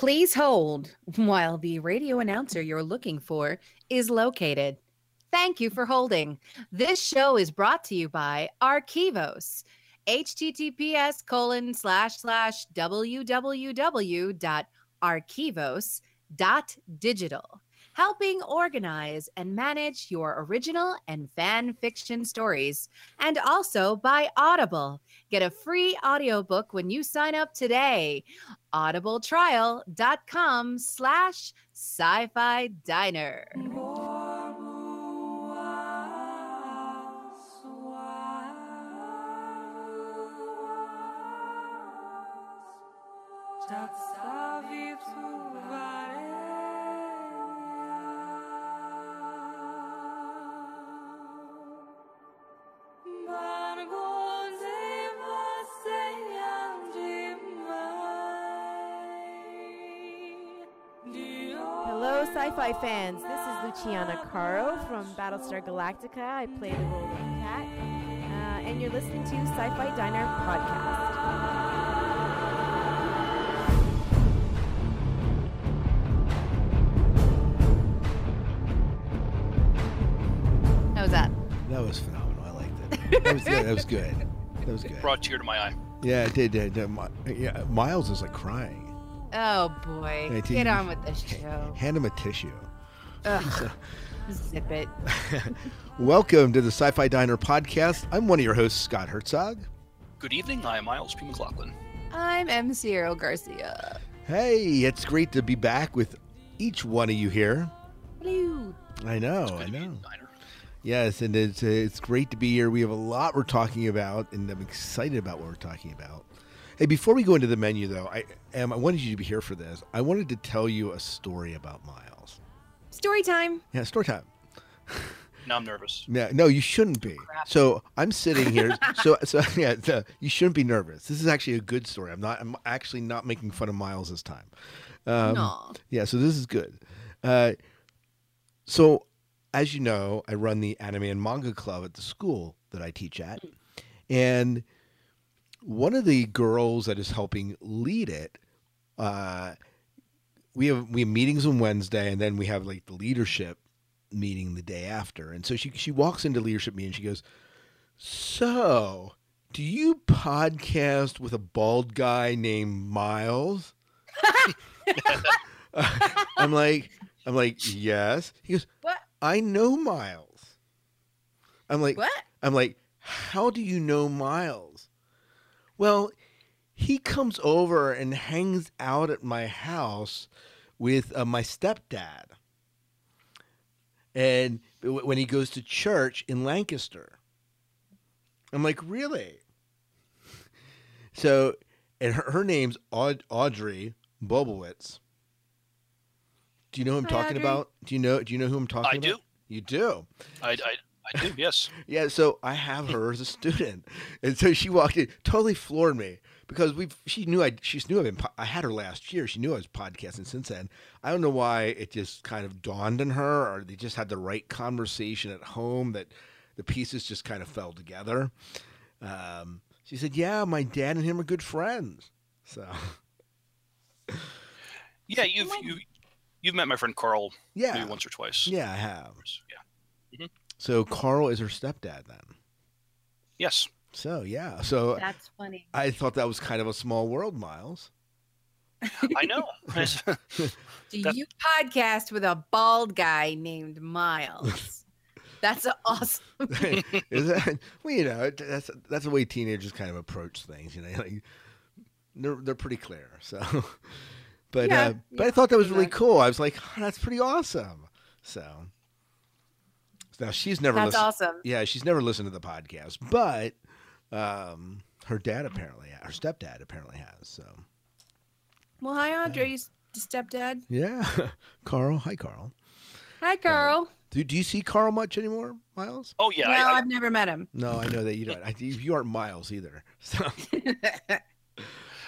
Please hold while the radio announcer you're looking for is located. Thank you for holding. This show is brought to you by Archivos. https colon slash slash www.archivos.digital helping organize and manage your original and fan fiction stories, and also by Audible. Get a free audiobook when you sign up today. audibletrial.com slash sci-fi diner. Fans. This is Luciana Carro from Battlestar Galactica. I play the role of Kat, uh, and you're listening to Sci-Fi Diner podcast. How was that? That was phenomenal. I liked it. That was good. That was good. That was good. Brought a tear to my eye. Yeah, it did. did, did. Mi- Yeah, Miles is like crying. Oh boy. Get on with this show. Hand him a tissue. Ugh. Zip it. Welcome to the Sci-Fi Diner podcast. I'm one of your hosts, Scott Herzog. Good evening. I am Miles P. McLaughlin. I'm MC Earl Garcia. Hey, it's great to be back with each one of you here. Hello. I know, Good I to be in know. Yes, and it's uh, it's great to be here. We have a lot we're talking about, and I'm excited about what we're talking about. Hey, before we go into the menu, though, I am I wanted you to be here for this. I wanted to tell you a story about Miles. Story time. Yeah, story time. Now I'm nervous. Yeah, no, you shouldn't be. Crap. So I'm sitting here. so, so yeah, so you shouldn't be nervous. This is actually a good story. I'm not. I'm actually not making fun of Miles this time. Um, no. Yeah, so this is good. Uh, so, as you know, I run the anime and manga club at the school that I teach at, and one of the girls that is helping lead it, uh, we have we have meetings on Wednesday, and then we have like the leadership meeting the day after. And so she she walks into leadership meeting. She goes, "So, do you podcast with a bald guy named Miles?" I'm like, I'm like, yes. He goes, What? I know Miles. I'm like, What? I'm like, how do you know Miles? Well, he comes over and hangs out at my house with uh, my stepdad. And w- when he goes to church in Lancaster. I'm like, really? So, and her, her name's Aud- Audrey Bobowitz. Do you know who I'm Hi, talking Audrey. about? Do you know? Do you know who I'm talking I about? I do. You do. I, I, I do. Yes. Yeah, so I have her as a student, and so she walked in, totally floored me because we. She knew I. She knew I've been. I had her last year. She knew I was podcasting since then. I don't know why it just kind of dawned on her, or they just had the right conversation at home that the pieces just kind of fell together. Um, she said, "Yeah, my dad and him are good friends." So Yeah. You've you you've met my friend Carl yeah, maybe once or twice. yeah, I have. Yeah. So Carl is her stepdad then. Yes. So yeah, so That's funny. I thought that was kind of a small world, Miles. I know. Do That- you podcast with a bald guy named Miles? That's awesome. Is that well? You know, that's that's the way teenagers kind of approach things. You know, like they're they're pretty clear. So, but Yeah, uh, but I thought that was pretty really cool. I was like, oh, that's pretty awesome. So now she's never That's listened. awesome. Yeah, she's never listened to the podcast, but um, her dad apparently, her stepdad apparently has. So Well, hi, Audrey, s- stepdad. yeah, Carl. Hi, Carl. Hi, Carl. Do, do you see Carl much anymore, Miles? oh yeah. no, I, I, I've never met him. No, I know that you don't. I, you aren't Miles either. So.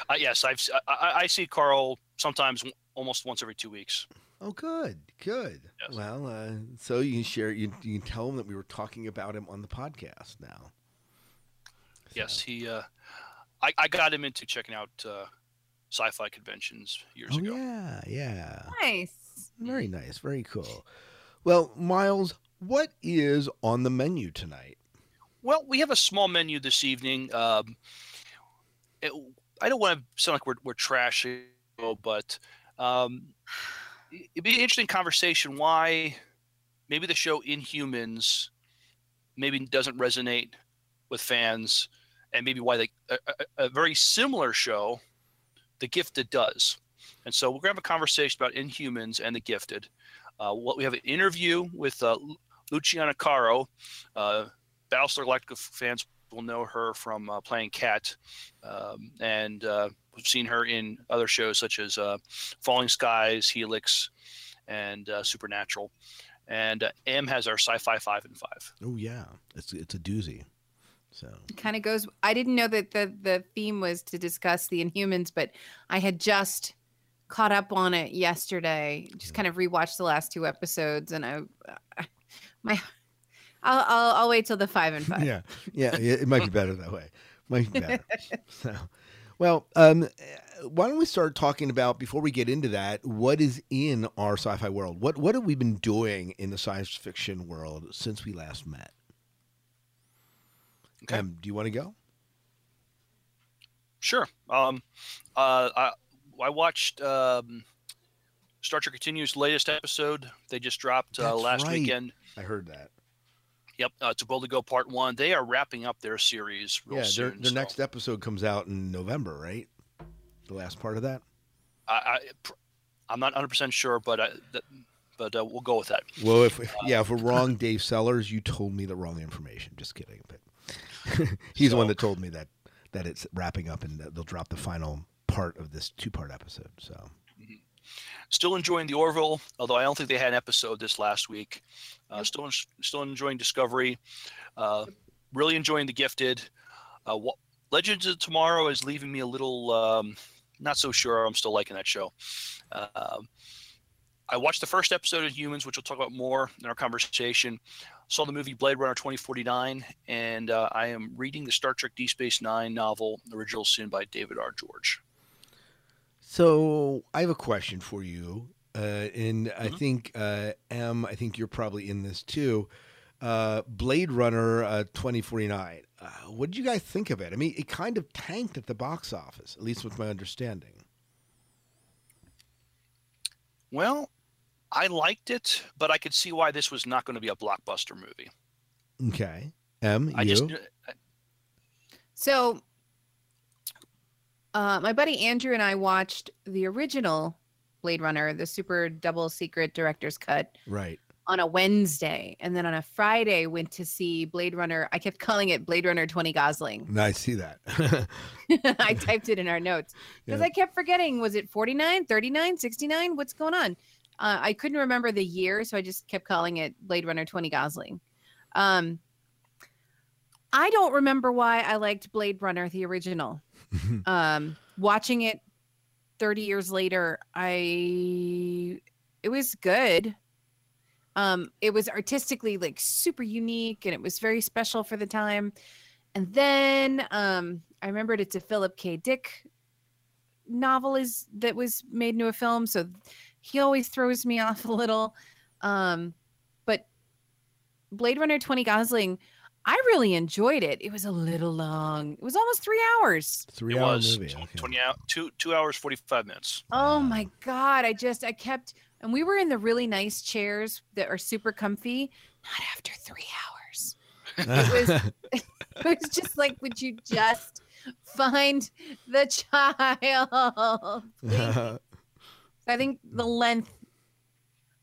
I, yes. I've s- I, I- I see Carl sometimes almost once every two weeks. Oh, good, good. Yes. Well, uh, so you can share. You, you can tell him that we were talking about him on the podcast now. Yes. He. Uh, I, I got him into checking out uh, sci-fi conventions years Oh ago. yeah, yeah. Nice. Very nice. Very cool. Well, Miles, what is on the menu tonight? Well, we have a small menu this evening. Um, it, I don't want to sound like we're we're trashing, but um, it'd be an interesting conversation. Why maybe the show Inhumans maybe doesn't resonate with fans, and maybe why they a, a, very similar show, The Gifted, does. And so we're gonna have a conversation about Inhumans and The Gifted. Uh, what we have an interview with uh, Luciana Carro. Uh, Battlestar Galactica fans will know her from uh, playing Kat, um, and uh, we've seen her in other shows such as uh, Falling Skies, Helix, and uh, Supernatural. And M has our Sci-Fi Five and Five. Oh yeah, it's it's a doozy. So it kind of goes i didn't know that the the theme was to discuss the inhumans but i had just caught up on it yesterday just kind of rewatched the last two episodes and i my i'll i'll, I'll wait till the five and five yeah, yeah, yeah, it might be better that way. Might be better. so, well, um, why don't we start talking about before we get into that? What is in our sci-fi world? What what have we been doing in the science fiction world since we last met? Okay. Um, do you want to go? Sure. Um, uh, I, I watched um, Star Trek Continues latest episode. They just dropped uh, last right. weekend. I heard that. Yep, uh, To Boldly Go Part One. They are wrapping up their series real yeah, their soon. their so next episode comes out in November, right? The last part of that. I, I, pr- I'm not 100 percent sure, but I, that, but uh, we'll go with that. Well, if yeah, if we're wrong, Dave Sellers, you told me the wrong information. Just kidding, but he's the one that told me that that it's wrapping up and they'll drop the final part of this two-part episode. So Still enjoying the Orville, although I don't think they had an episode this last week. Uh. Still, still enjoying Discovery. Uh, really enjoying The Gifted. Uh, Wa- Legends of Tomorrow is leaving me a little um, not so sure. I'm still liking that show. Um I watched the first episode of Humans, which we'll talk about more in our conversation. Saw the movie Blade Runner 2049, and uh, I am reading the Star Trek D Space Nine novel, Original Sin by David R. George. So I have a question for you, uh, and I Mhm. think uh, Em, I think you're probably in this too. Uh, Blade Runner uh, 2049. Uh, what did you guys think of it? I mean, it kind of tanked at the box office, at least with my understanding. Well, I liked it, but I could see why this was not going to be a blockbuster movie. Okay, Em, I you? just So, uh, my buddy Andrew and I watched the original Blade Runner, the super double secret director's cut, right. on a Wednesday, and then on a Friday went to see Blade Runner. I kept calling it Blade Runner 20 Gosling. I see that. I typed it in our notes because Yeah. I kept forgetting was it 49, 39, 69? What's going on? Uh, I couldn't remember the year, so I just kept calling it Blade Runner 20 Gosling. Um, I don't remember why I liked Blade Runner, the original. um, watching it 30 years later, I it was good. Um, it was artistically like super unique and it was very special for the time. And then um, I remembered it's a Philip K. Dick novel is that was made into a film, so he always throws me off a little. Um, but Blade Runner 20 Gosling, I really enjoyed it. It was a little long. It was almost three hours. Three it hour was movie. okay. 20 hour, two two hours 45 minutes. Oh Wow. my god! I just I kept and we were in the really nice chairs that are super comfy. Not after three hours. It was it was just like, would you just find the child? I think the length,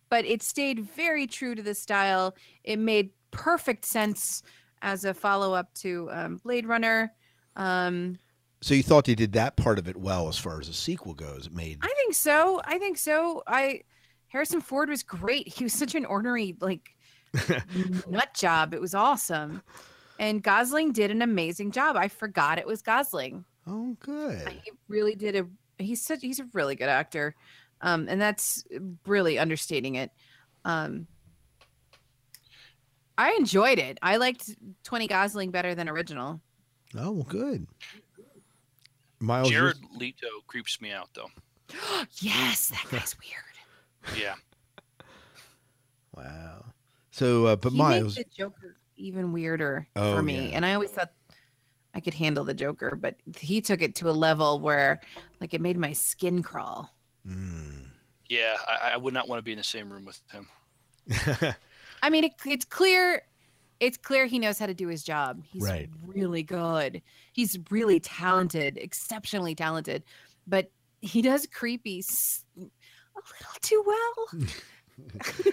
but it stayed very true to the style. It made perfect sense as a follow up to um, Blade Runner. Um, so you thought they did that part of it well as far as the sequel goes. It made I think so. I think so. I Harrison Ford was great. He was such an ornery like nut job. It was awesome. And Gosling did an amazing job. I forgot it was Gosling. oh good. He really did a he's such he's a really good actor. Um and that's really understating it. Um I enjoyed it. I liked 20 Gosling better than original. Oh well, good. Miles, you're- Jared Leto creeps me out though. yes, that guy's weird. Yeah. Wow. So, uh, but he Miles, makes the Joker even weirder Oh, for me, yeah. and I always thought I could handle the Joker, but he took it to a level where, like, it made my skin crawl. Mm. Yeah, I, I would not want to be in the same room with him. I mean, it, it's clear. It's clear he knows how to do his job. He's Right. really good. He's really talented, exceptionally talented, but he does creepy a little too well.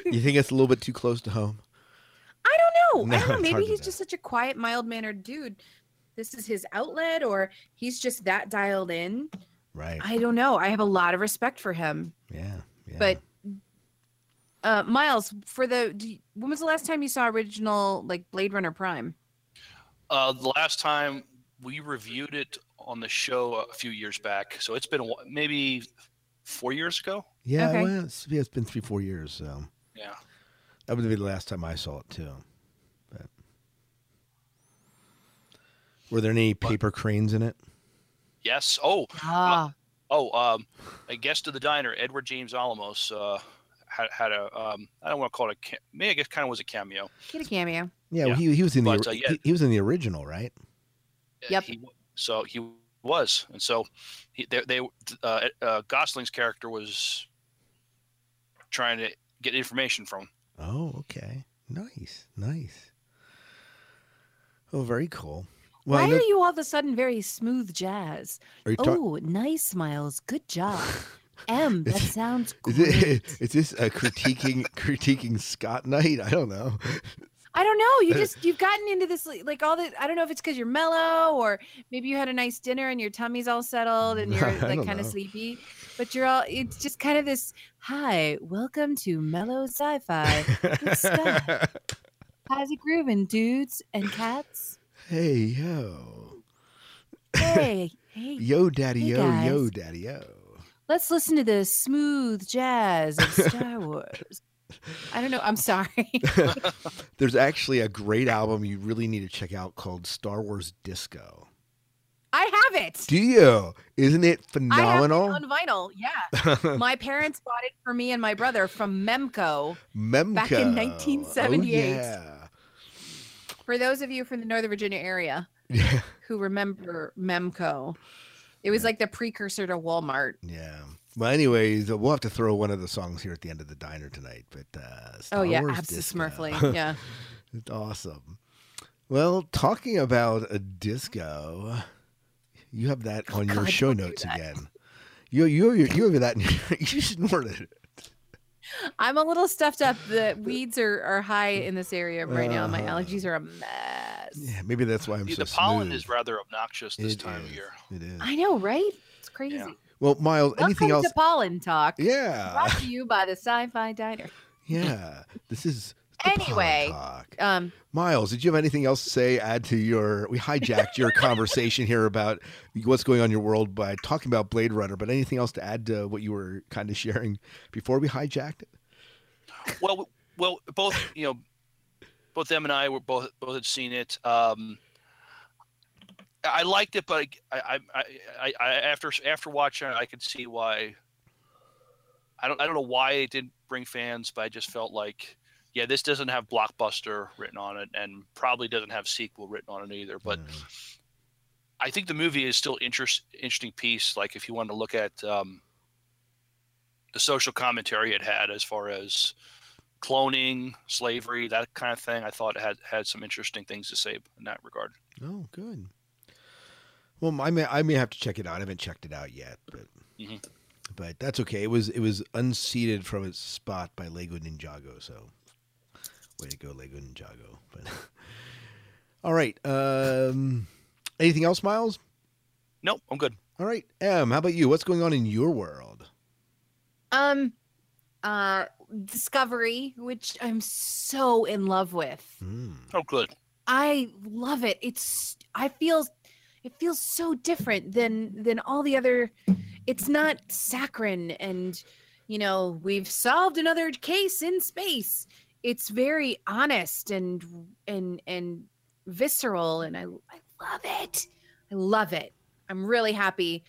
you think it's a little bit too close to home? I don't know. No, I don't know. Maybe he's just such a quiet, mild mannered dude. This is his outlet, or he's just that dialed in. Right. I don't know. I have a lot of respect for him. yeah. Yeah. But uh Miles, for the you- when was the last time you saw original like Blade Runner Prime? Uh, the last time we reviewed it on the show a few years back, so it's been maybe four years ago. yeah, okay. well, it's, yeah, it's been three, four years. So Yeah. that would be the last time I saw it too. But were there any paper cranes in it? Yes. Oh, Ah, oh. Um, a guest of the diner, Edward James Olmos, uh, had had a. Um, I don't want to call it a. Ca- maybe I guess kind of was a cameo. get a cameo. Yeah, well, he he was in the But, uh, yeah. he, he was in the original, right? Uh, Yep. He, so he was, and so he, they, they uh, uh, Gosling's character was trying to get information from. him. Oh, okay. Nice, nice. Oh, very cool. Well, Why are you all of a sudden very smooth jazz? Oh, nice, Miles. Good job. M, that Is- sounds is, great. it, is this a critiquing critiquing Scott Knight? I don't know. I don't know. You just you've gotten into this like- all the I don't know if it's because you're mellow or maybe you had a nice dinner and your tummy's all settled and you're like kind of sleepy. But you're all it's just kind of this hi, welcome to mellow sci-fi. How's it grooving, dudes and cats? Hey yo, Hey, hey, yo, daddy, Hey, yo, yo, daddy, yo. let's listen to the smooth jazz of Star Wars. I don't know. I'm sorry. There's actually a great album you really need to check out called Star Wars Disco. I have it. Do you? Isn't it have it phenomenal? on vinyl. Yeah. My parents bought it for me and my brother from Memco. Memco. Back in Oh, 1978. yeah. For those of you from the Northern Virginia area Yeah. who remember Memco, it was like the precursor to Walmart. Yeah. Well, anyways, we'll have to throw one of the songs here at the end of the diner tonight. But uh, Star oh yeah, absolutely. Yeah. It's awesome. Well, talking about a disco, you have that on your God, show notes again. You you you you have that. in your- You it. I'm a little stuffed up. The weeds are, are high in this area right now. My Uh, allergies are a mess. Yeah, maybe that's why I'm The, so the pollen smooth. is rather obnoxious this It time of year. It is. I know, right? It's crazy. Yeah. Well, Miles, anything else? to Pollen Talk. Yeah, Brought to you by the Sci-Fi Diner. yeah. This is the Pollen Anyway, Um, Miles, did you have anything else to say? Add to your? We hijacked your conversation here about what's going on in your world by talking about Blade Runner. But anything else to add to what you were kind of sharing before we hijacked it? well, well, both you know, both them and I were both both had seen it. Um, I liked it, but I, I, I, I, I after after watching it, I could see why. I don't I don't know why it didn't bring fans, but I just felt like, yeah, this doesn't have blockbuster written on it, and probably doesn't have sequel written on it either. But Mm. I think the movie is still interest interesting piece. Like if you wanted to look at um, the social commentary it had as far as cloning, slavery, that kind of thing, I thought it had had some interesting things to say in that regard. Oh, good. Well, I may I may have to check it out. I haven't checked it out yet, but Mhm. but that's okay. It was it was unseated from its spot by Lego Ninjago. So way to go, Lego Ninjago. But all right. Um, anything else, Miles? Nope, I'm good. All right, Em. How about you? What's going on in your world? um, uh, Discovery, which I'm so in love with. Hmm. Oh, good. I love it. It's I feel it feels so different than than all the other it's not saccharine and you know, we've solved another case in space. It's very honest and and and visceral and I I love it. I love it. I'm really happy.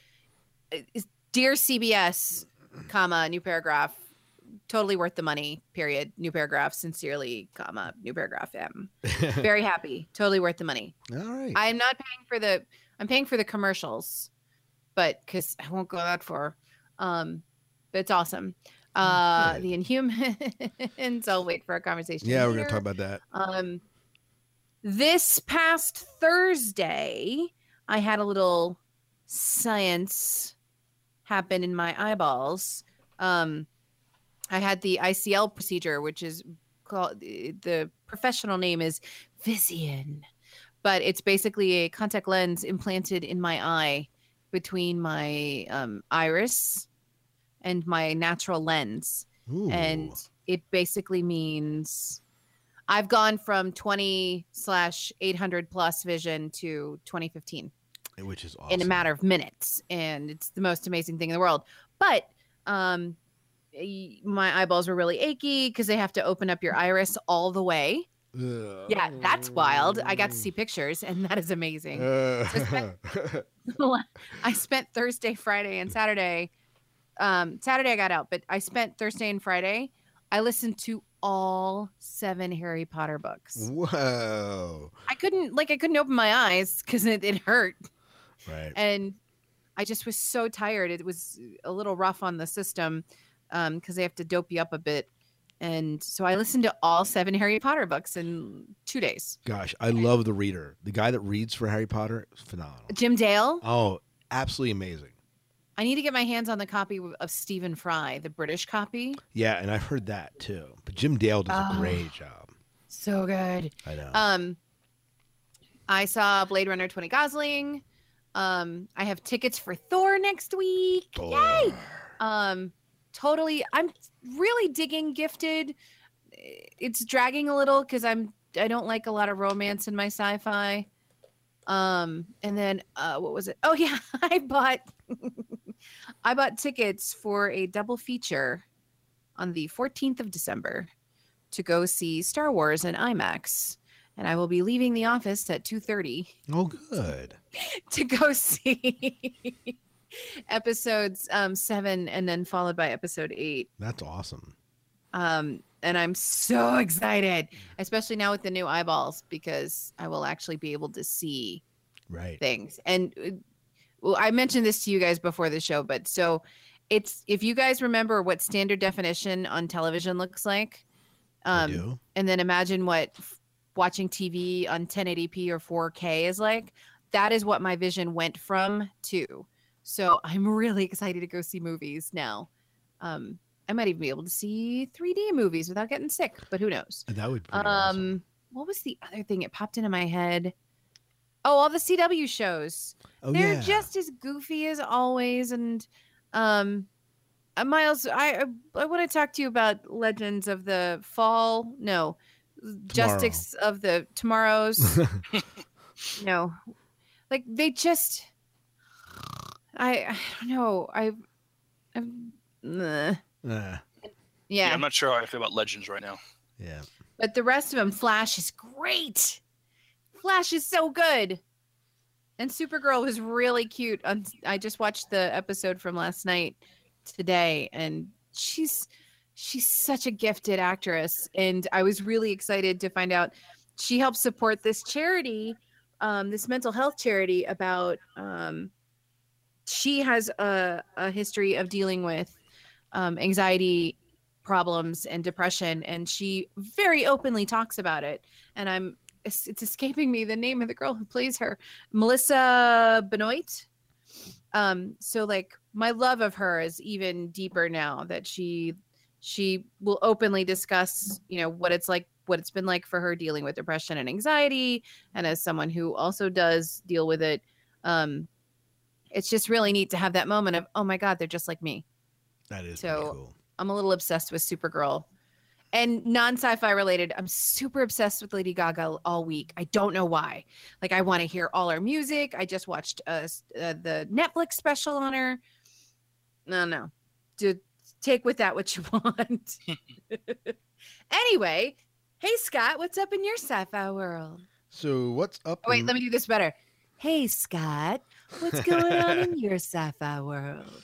Dear CBS, comma new paragraph, totally worth the money. Period. New paragraph. Sincerely, comma new paragraph. M. Very happy. Totally worth the money. All right. I am not paying for the. I'm paying for the commercials, but because I won't go that far. Um, but it's awesome. Uh, Good. the Inhumans. I'll wait for a conversation. yeah, we're gonna talk about that. Um, this past Thursday, I had a little science happen in my eyeballs. Um, I had the ICL procedure, which is called the professional name is Visian, but it's basically a contact lens implanted in my eye between my um, iris and my natural lens Ooh. and it basically means I've gone from 20 slash 800 plus vision to 2015 which is awesome. in a matter of minutes, and it's the most amazing thing in the world. But um, my eyeballs were really achy because they have to open up your iris all the way. Ugh. Yeah, that's wild. I got to see pictures, and that is amazing. Uh, I spent Thursday, Friday, and Saturday. Um, Saturday I got out, but I spent Thursday and Friday. I listened to all seven Harry Potter books. Whoa. I couldn't like I couldn't open my eyes because it, it hurt, Right. and I just was so tired. It was a little rough on the system because they have to dope you up a bit. And so I listened to all seven Harry Potter books in two days. Gosh, I love the reader. The guy that reads for Harry Potter is phenomenal. Jim Dale. Oh, absolutely amazing. I need to get my hands on the copy of Stephen Fry, the British copy. Yeah, and I've heard that too. But Jim Dale does a Oh. great job. So good. I know. Um, I saw Blade Runner 20 Gosling. Um, I have tickets for Thor next week. Yay! Um, totally. I'm really digging Gifted. It's dragging a little because I'm I don't like a lot of romance in my sci-fi. Um, and then uh, what was it? Oh yeah, I bought I bought tickets for a double feature on the 14th of December to go see Star Wars in IMAX. And I will be leaving the office at 2:30 Oh, good. to go see episodes um, seven and then followed by episode eight. That's awesome. Um, and I'm so excited, especially now with the new eyeballs, because I will actually be able to see Right. things. And uh, well, I mentioned this to you guys before the show, but so it's if you guys remember what standard definition on television looks like, um, and then imagine what f- watching TV on 1080p or 4K is like. That is what my vision went from to. So I'm really excited to go see movies now. Um, I might even be able to see 3D movies without getting sick, but who knows? That would be Um, awesome. what was the other thing? It popped into my head. Oh, all the CW shows. Oh, They're yeah. just as goofy as always. And um, uh, Miles, I I, I want to talk to you about Legends of the Fall. No, Justice of the Tomorrows. no, like they just. I I don't know. I. I've, uh, Uh, Yeah. yeah, I'm not sure how I feel about Legends right now. yeah. but the rest of them, Flash is great. Flash is so good. And Supergirl was really cute. I just watched the episode from last night today, and she's she's such a gifted actress. And I was really excited to find out she helps support this charity, um, this mental health charity about um, she has a, a history of dealing with um, anxiety problems and depression and she very openly talks about it and i'm it's, it's escaping me the name of the girl who plays her melissa benoist um so like my love of her is even deeper now that she she will openly discuss you know what it's like what it's been like for her dealing with depression and anxiety and as someone who also does deal with it um it's just really neat to have that moment of oh my god they're just like me That is So- cool. I'm a little obsessed with Supergirl. And non sci-fi related, I'm super obsessed with Lady Gaga all week. I don't know why. Like I want to hear all her music. I just watched uh, uh, the Netflix special on her. No, no. Do take with that what you want. anyway, hey Scott, what's up in your sci-fi world? So what's up? Oh, wait, in- let me do this better. Hey Scott, What's going on in your sci-fi world?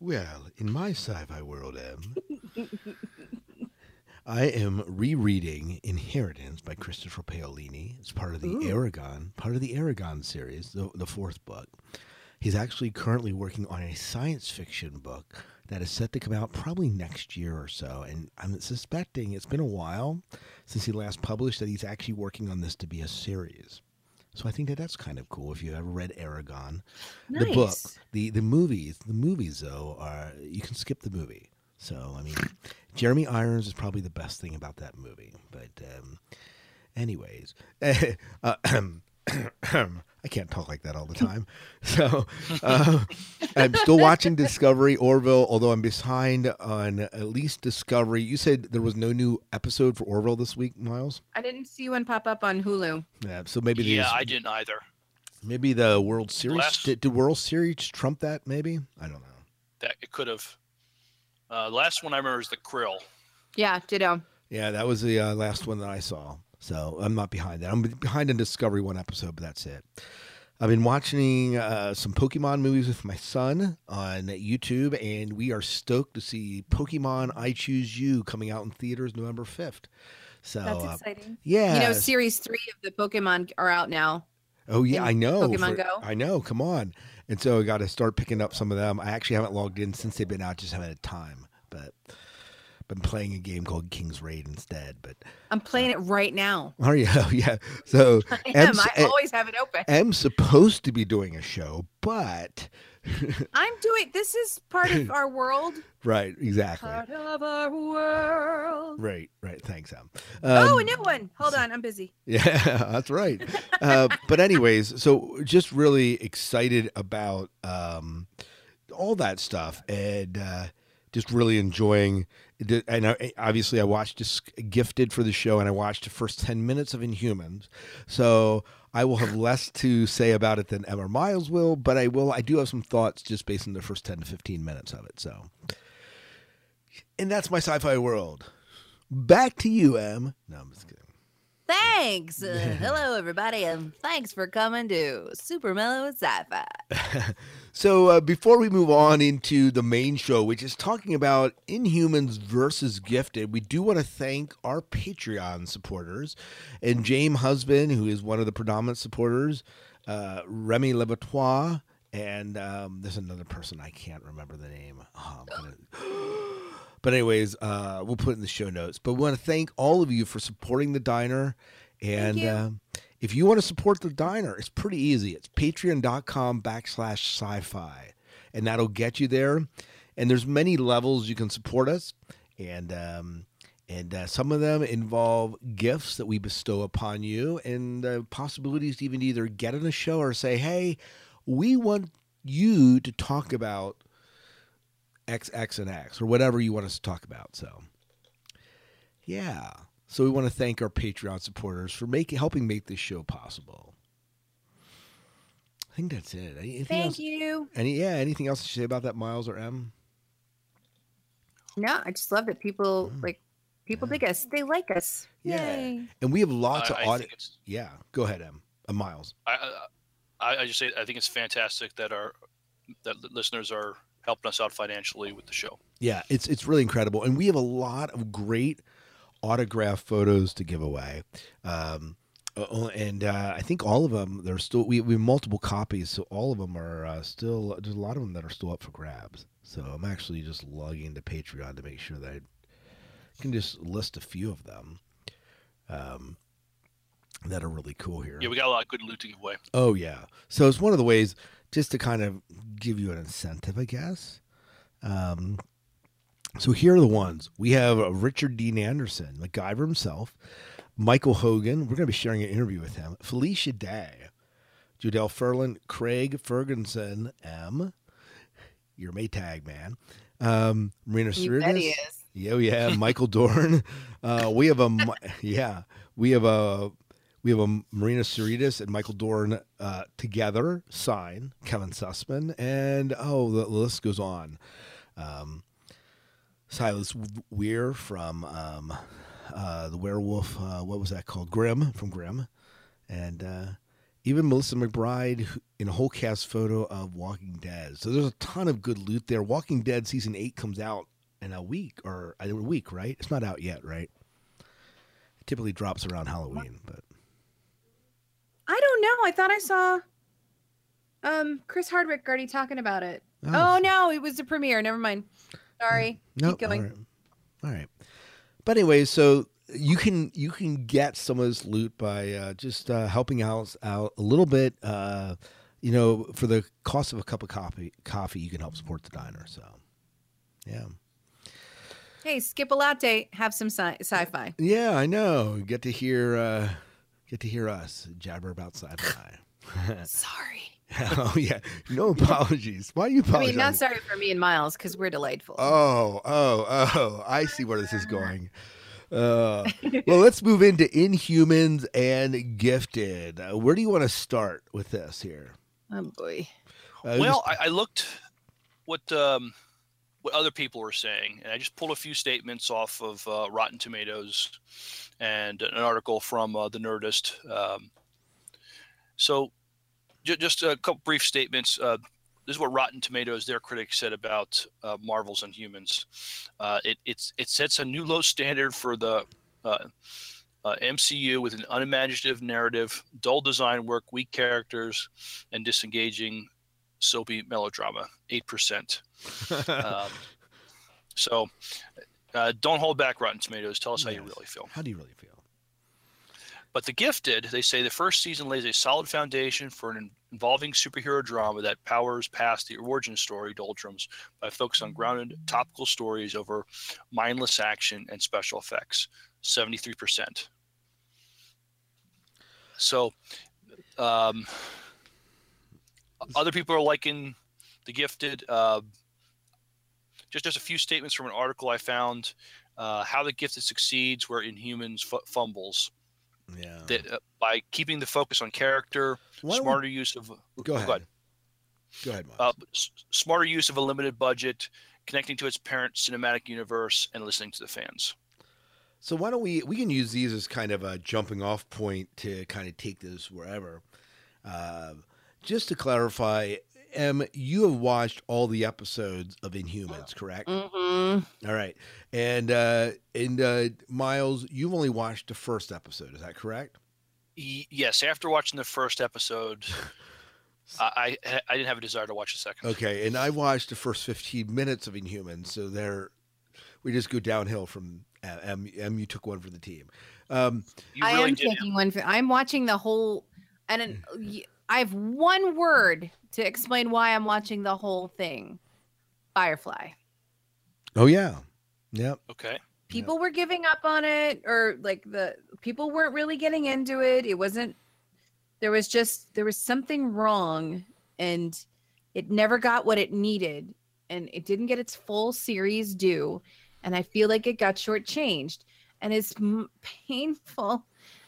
Well, in my sci-fi world, Em, I am rereading Inheritance by Christopher Paolini. It's part of the Ooh. Eragon, part of the Eragon series, the, the fourth book. He's actually currently working on a science fiction book that is set to come out probably next year or so. And I'm suspecting it's been a while since he last published that he's actually working on this to be a series. So I think that that's kind of cool. If you ever read Eragon, Nice. the book, the the movies, the movies though are you can skip the movie. So I mean, Jeremy Irons is probably the best thing about that movie. But um, anyways, uh, I can't talk like that all the time. So uh, I'm still watching Discovery Orville, although I'm behind on at least Discovery. You said there was no new episode for Orville this week, Miles. I didn't see one pop up on Hulu. Yeah, so maybe yeah, these- I didn't either. maybe the World Series Last- did, did World Series trump that? Maybe I don't know. That it could have. Uh, last one I remember is the Krill. Yeah, ditto. Yeah, that was the uh, last one that I saw. So I'm not behind that. I'm behind in Discovery one episode, but that's it. I've been watching uh, some Pokemon movies with my son on YouTube, and we are stoked to see Pokemon I Choose You coming out in theaters November 5th. So, That's uh, exciting. yeah. You know, series three of the Pokemon are out now. Oh yeah, I know. Pokemon Go? I know. Come on. And so I got to start picking up some of them. I actually haven't logged in since they've been out. Just haven't had time. But been playing a game called King's Raid instead. But I'm playing uh, it right now. oh yeah, oh, yeah. So I am. I eh, always have it open. I'm supposed to be doing a show, but I'm doing. This is part of our world. right, exactly. Part of our world. Right, right. Thanks, Em. oh, a Um, new one. Hold on, I'm busy. Yeah, that's right. uh, but anyways, so just really excited about um, all that stuff and uh, just really enjoying. And I, obviously, I watched just Gifted for the show, and I watched the first ten minutes of Inhumans. So I will have less to say about it than Emma Miles will, but I will. I do have some thoughts just based on the first ten to fifteen minutes of it. So, and that's my sci-fi world. Back to you, Em. No, I'm just kidding. Thanks. Uh, hello, everybody, and thanks for coming to Super Mellow Sci-Fi. So uh, before we move on into the main show, which is talking about Inhumans versus Gifted, we do want to thank our Patreon supporters and James Husband, who is one of the predominant supporters, uh, Remy Levatois, and um, there's another person I can't remember the name. Oh, But anyways, uh, we'll put it in the show notes. But we want to thank all of you for supporting the diner. And uh, if you want to support the diner, it's pretty easy. It's patreon.com backslash sci-fi. And that'll get you there. And there's many levels you can support us. And um, and uh, some of them involve gifts that we bestow upon you and uh, possibilities to even either get on a show or say, hey, we want you to talk about X, X, and X, or whatever you want us to talk about. So, yeah. So we want to thank our Patreon supporters for making helping make this show possible. I think that's it. Anything Thank else? you. Any yeah? Anything else to say about that, Miles or M? No, I just love that people Mm. like people dig us. They like us. Yeah. Yay. And we have lots I, of I audio. think it's, Yeah, go ahead, M. Uh, Miles. I, I, I just say I think it's fantastic that our that listeners are helping us out financially with the show. Yeah, it's it's really incredible, and we have a lot of great autograph photos to give away. Um, and uh, I think all of them they're still we, we have multiple copies, so all of them are uh, still there's a lot of them that are still up for grabs. So I'm actually just logging into Patreon to make sure that I can just list a few of them um, that are really cool here. Yeah, we got a lot of good loot to give away. Oh yeah. So it's one of the ways just to kind of give you an incentive, I guess. Um, so here are the ones we have Richard Dean Anderson, MacGyver himself, Michael Hogan. We're going to be sharing an interview with him. Felicia Day, Jodelle Ferland, Craig Ferguson, M. Your Maytag man, um, Marina You bet he Sirtis. is. Yeah, yeah, Michael Dorn. Uh, we have a yeah, we have a we have a Marina Sirtis and Michael Dorn uh, together. Sign Kevin Sussman, and oh, the list goes on. Um, Silas Weir from um, uh, the Werewolf. Uh, what was that called? Grimm from Grimm, and uh, even Melissa McBride in a whole cast photo of Walking Dead. So there's a ton of good loot there. Walking Dead season eight comes out in a week or a week, right? It's not out yet, right? It typically drops around Halloween, but Don't. I thought I saw um Chris Hardwick already talking about it. Oh, no, it was the premiere. Never mind. Sorry. No, Keep going. All right. All right. But anyway, so you can you can get some of this loot by uh, just uh, helping out out a little bit. Uh, you know, for the cost of a cup of coffee, coffee you can help support the diner. So, yeah, Hey, skip a latte, have some sci- sci-fi. yeah, I know. Get to hear uh, get to hear us jabber about sci-fi. Sorry. oh yeah, no apologies. Why are you I mean, not sorry for me and Miles because we're delightful. Oh, oh, oh! I see where this is going. Uh, well, let's move into Inhumans and Gifted. Uh, where do you want to start with this here? Oh boy. Uh, well, just- I, I looked what um, what other people were saying, and I just pulled a few statements off of uh, Rotten Tomatoes and an article from uh, the Nerdist. Um, so, j- just a couple brief statements. Uh, this is what Rotten Tomatoes, their critics, said about uh, Marvel's Inhumans. Uh, it it sets a new low standard for the uh, MCU with an unimaginative narrative, dull design work, weak characters, and disengaging soapy melodrama. Eight percent. Um, so, uh, don't hold back, Rotten Tomatoes. Tell us how you really feel. How do you really feel? But The Gifted, they say the first season lays a solid foundation for an involving superhero drama that powers past the origin story doldrums by focusing on grounded, topical stories over mindless action and special effects. 73%. So, um, other people are liking The Gifted. Uh, just, just a few statements from an article I found. Uh, how the gifted succeeds where Inhumans f- fumbles Yeah. that uh, by keeping the focus on character, Why don't we- smarter use of Go ahead. Go ahead, Miles. uh, s- smarter use of a limited budget, connecting to its parent cinematic universe, and listening to the fans. So why don't we we can use these as kind of a jumping off point to kind of take this wherever. Uh, just to clarify, Em, you have watched all the episodes of Inhumans, correct? Mm-hmm. All right, and uh, and uh, Miles, you've only watched the first episode. Is that correct? Y- yes, after watching the first episode, I, I I didn't have a desire to watch the second. Okay, and I watched the first fifteen minutes of Inhumans, so there, we just go downhill from uh, M. M. You took one for the team. Um, You I am did. taking one. For, I'm watching the whole, and an, y- I have one word to explain why I'm watching the whole thing. Firefly. oh yeah, yep. Okay. People were giving up on it, or like the people weren't really getting into it. It wasn't. There was just there was something wrong, and it never got what it needed, and it didn't get its full series due, and I feel like it got shortchanged. And as m- painful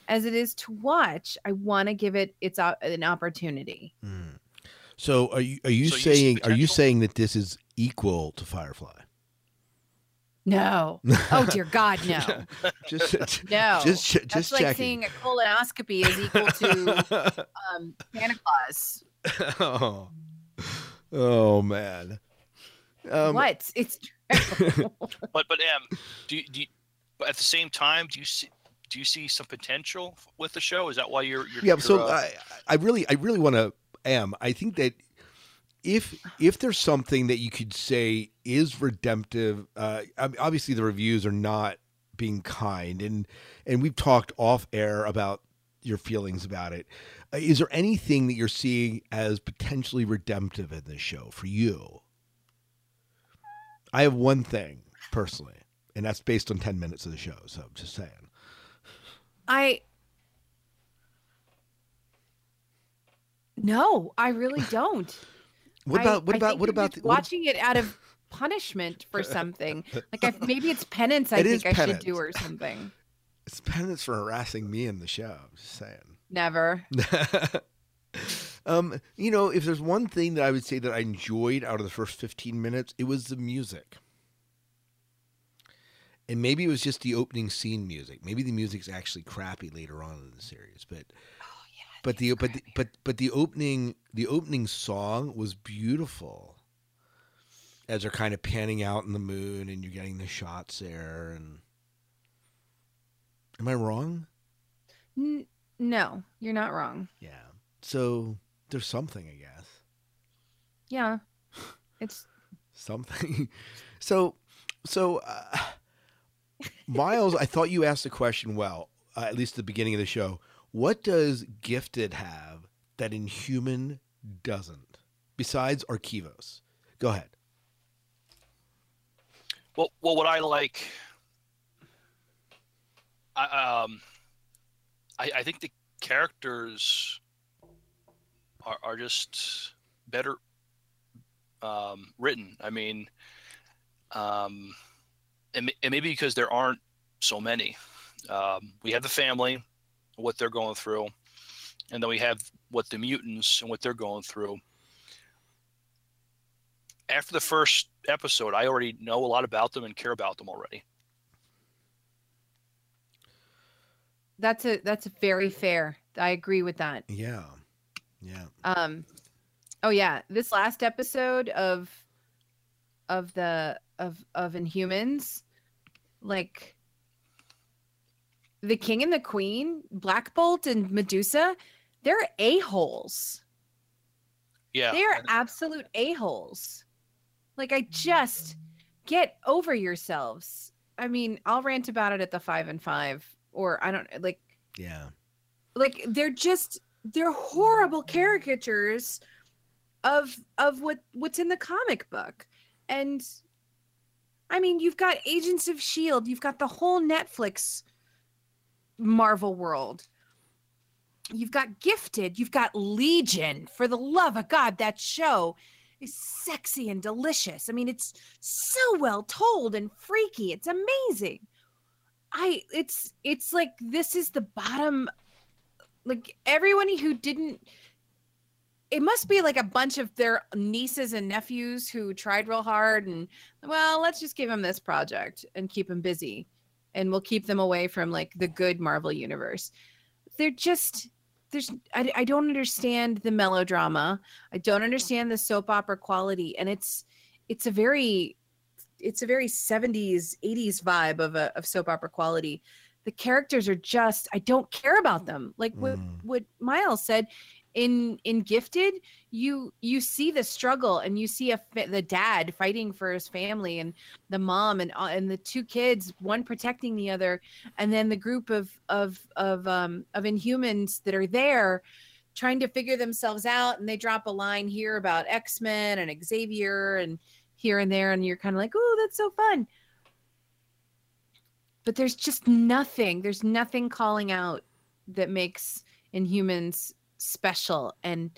as it is to watch, I want to give it its o- an opportunity. Mm. So are you are you So you saying are you saying that this is equal to Firefly? No. Oh dear God, no. just No. just ch- That's just like checking. saying a colonoscopy is equal to um, Santa Claus. oh. oh man. Um, what? It's. But but M, do you, do you, but at the same time, do you see do you see some potential with the show? Is that why you're, you're yeah you're, so uh, I, I really i really want to am i think that if if there's something that you could say is redemptive uh I mean, obviously the reviews are not being kind and and we've talked off air about your feelings about it. Uh, is there anything that you're seeing as potentially redemptive in this show for you? I have one thing personally and that's based on 10 minutes of the show so i'm just saying I no, I really don't. what about what I about think what about the, what, watching it out of punishment for something? Like I, maybe it's penance. I It think I should do or something. It's penance for harassing me in the show. I'm just saying. Never. um, you know, if there's one thing that I would say that I enjoyed out of the first 15 minutes, it was the music. And maybe it was just the opening scene music. Maybe the music's actually crappy later on in the series, but Oh but the but the, but but the opening the opening song was beautiful. As they're kind of panning out in the moon, and you're getting the shots there, and am I wrong? N- no, you're not wrong. Yeah. So there's something, I guess. Yeah, it's Something. So, so uh, Miles, I thought you asked the question well, uh, at least at the beginning of the show. What does Gifted have that Inhuman doesn't, besides Archivos? Go ahead. Well, well, what I like, I, um, I, I think the characters are, are just better um, written. I mean, um, and, and maybe because there aren't so many. Um, we have the family, what they're going through, and then we have what the mutants and what they're going through. After the first episode, I already know a lot about them and care about them already. that's a that's very fair. I agree with that. Yeah. Yeah. Um, oh yeah, this last episode of of the of of Inhumans, like the King and the Queen, Black Bolt and Medusa, they're a holes. Yeah, They're absolute a holes. Like I just get over yourselves. I mean, I'll rant about it at the five and five, or I don't like Yeah. like they're just they're horrible caricatures of of what what's in the comic book and i mean you've got agents of shield you've got the whole netflix marvel world. You've got gifted you've got legion. For the love of god that show is sexy and delicious. I mean it's so well told and freaky. It's amazing. I it's it's like this is the bottom like everyone who didn't it must be like a bunch of their nieces and nephews who tried real hard and well let's just give them this project and keep them busy and we'll keep them away from like the good marvel universe. They're just there's I, I don't understand the melodrama. I don't understand the soap opera quality and it's it's a very it's a very 70s 80s vibe of a of soap opera quality. The characters are just i don't care about them. Like what Mm. what miles said in in gifted you you see the struggle and you see a the dad fighting for his family and the mom and uh, and the two kids one protecting the other. And then the group of of of um of inhumans that are there trying to figure themselves out. And they drop a line here about x-men and xavier and here and there. And you're kind of like oh that's so fun. But there's just nothing there's nothing calling out that makes inhumans special and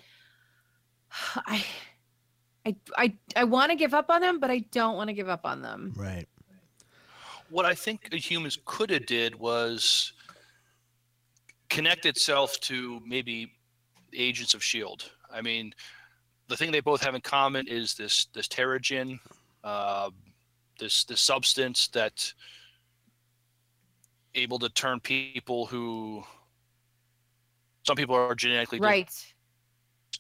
i i i, I want to give up on them but i don't want to give up on them Right. what I think humans could have did was connect itself to maybe agents of Shield. I mean, the thing they both have in common is this this Terrigen, uh, this this substance that able to turn people who some people are genetically right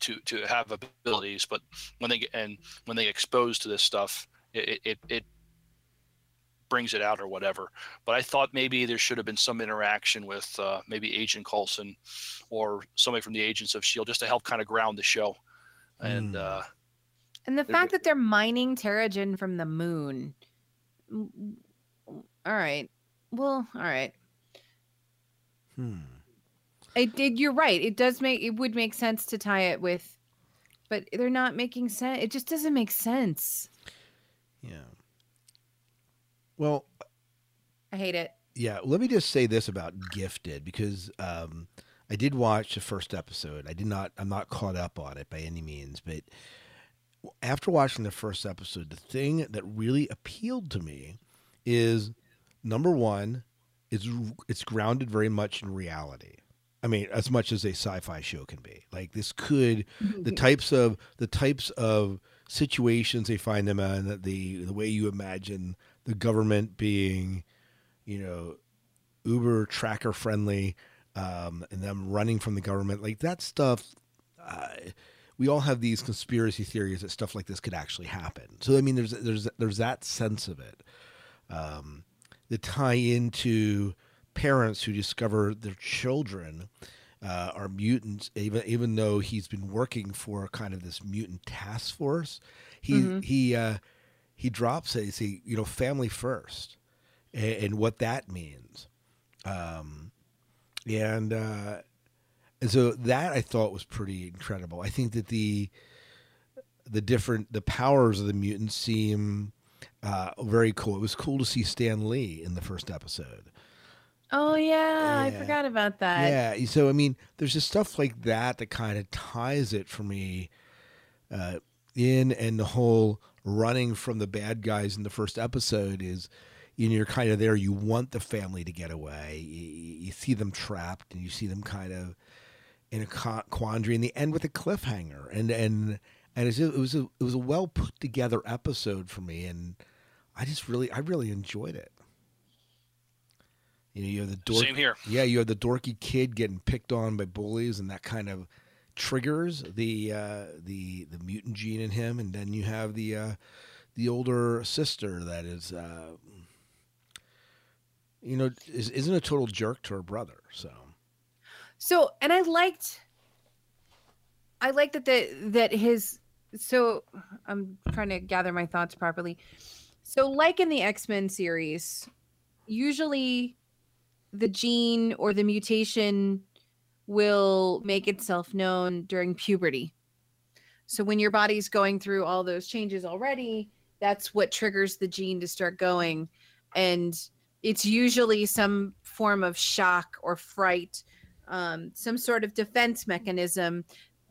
to to have abilities, but when they get and when they get exposed to this stuff, it it, it brings it out or whatever. But I thought maybe there should have been some interaction with uh, maybe Agent Coulson or somebody from the Agents of Shield just to help kind of ground the show. And Mm. uh, and the fact that they're mining Terrigen from the moon Mm, mm, all right well all right Hmm. It did. You're right. It does make it would make sense to tie it with, but they're not making sense. It just doesn't make sense. Yeah. Well, I hate it. Yeah, let me just say this about Gifted because um, I did watch the first episode. I did not. I'm not caught up on it by any means, but after watching the first episode, the thing that really appealed to me is number one, it's it's grounded very much in reality. I mean, as much as a sci-fi show can be. Like this could the types of the types of situations they find them in, the the way you imagine the government being, you know, uber tracker friendly. um, and them running from the government, like that stuff. Uh, we all have these conspiracy theories that stuff like this could actually happen. So I mean, there's there's there's that sense of it. Um, the tie into parents who discover their children uh, are mutants, even even though he's been working for kind of this mutant task force. He Mhm. he uh, he drops it. See, you know, family first, and, and what that means. Um, and uh, and so that I thought was pretty incredible. I think that the the different the powers of the mutants seem uh, very cool. It was cool to see Stan Lee in the first episode. Oh yeah, I forgot about that. Yeah. So I mean, there's just stuff like that that kind of ties it for me uh, in, and the whole running from the bad guys in the first episode is. You know, you're kind of there. You want the family to get away. You, you see them trapped, and you see them kind of in a quandary. In the end with a cliffhanger, and and and just, it was a it was a well put together episode for me, and I just really I really enjoyed it. You know, you have the dork, Same here. yeah, you have the dorky kid getting picked on by bullies, and that kind of triggers the uh, the the mutant gene in him, and then you have the uh, the older sister that is, uh, you know, is, isn't a total jerk to her brother. So So, and I liked, I liked that the that his. So I'm trying to gather my thoughts properly. So, like in the X Men series, usually the gene or the mutation will make itself known during puberty. So when your body's going through all those changes already, that's what triggers the gene to start going. And it's usually some form of shock or fright, um, some sort of defense mechanism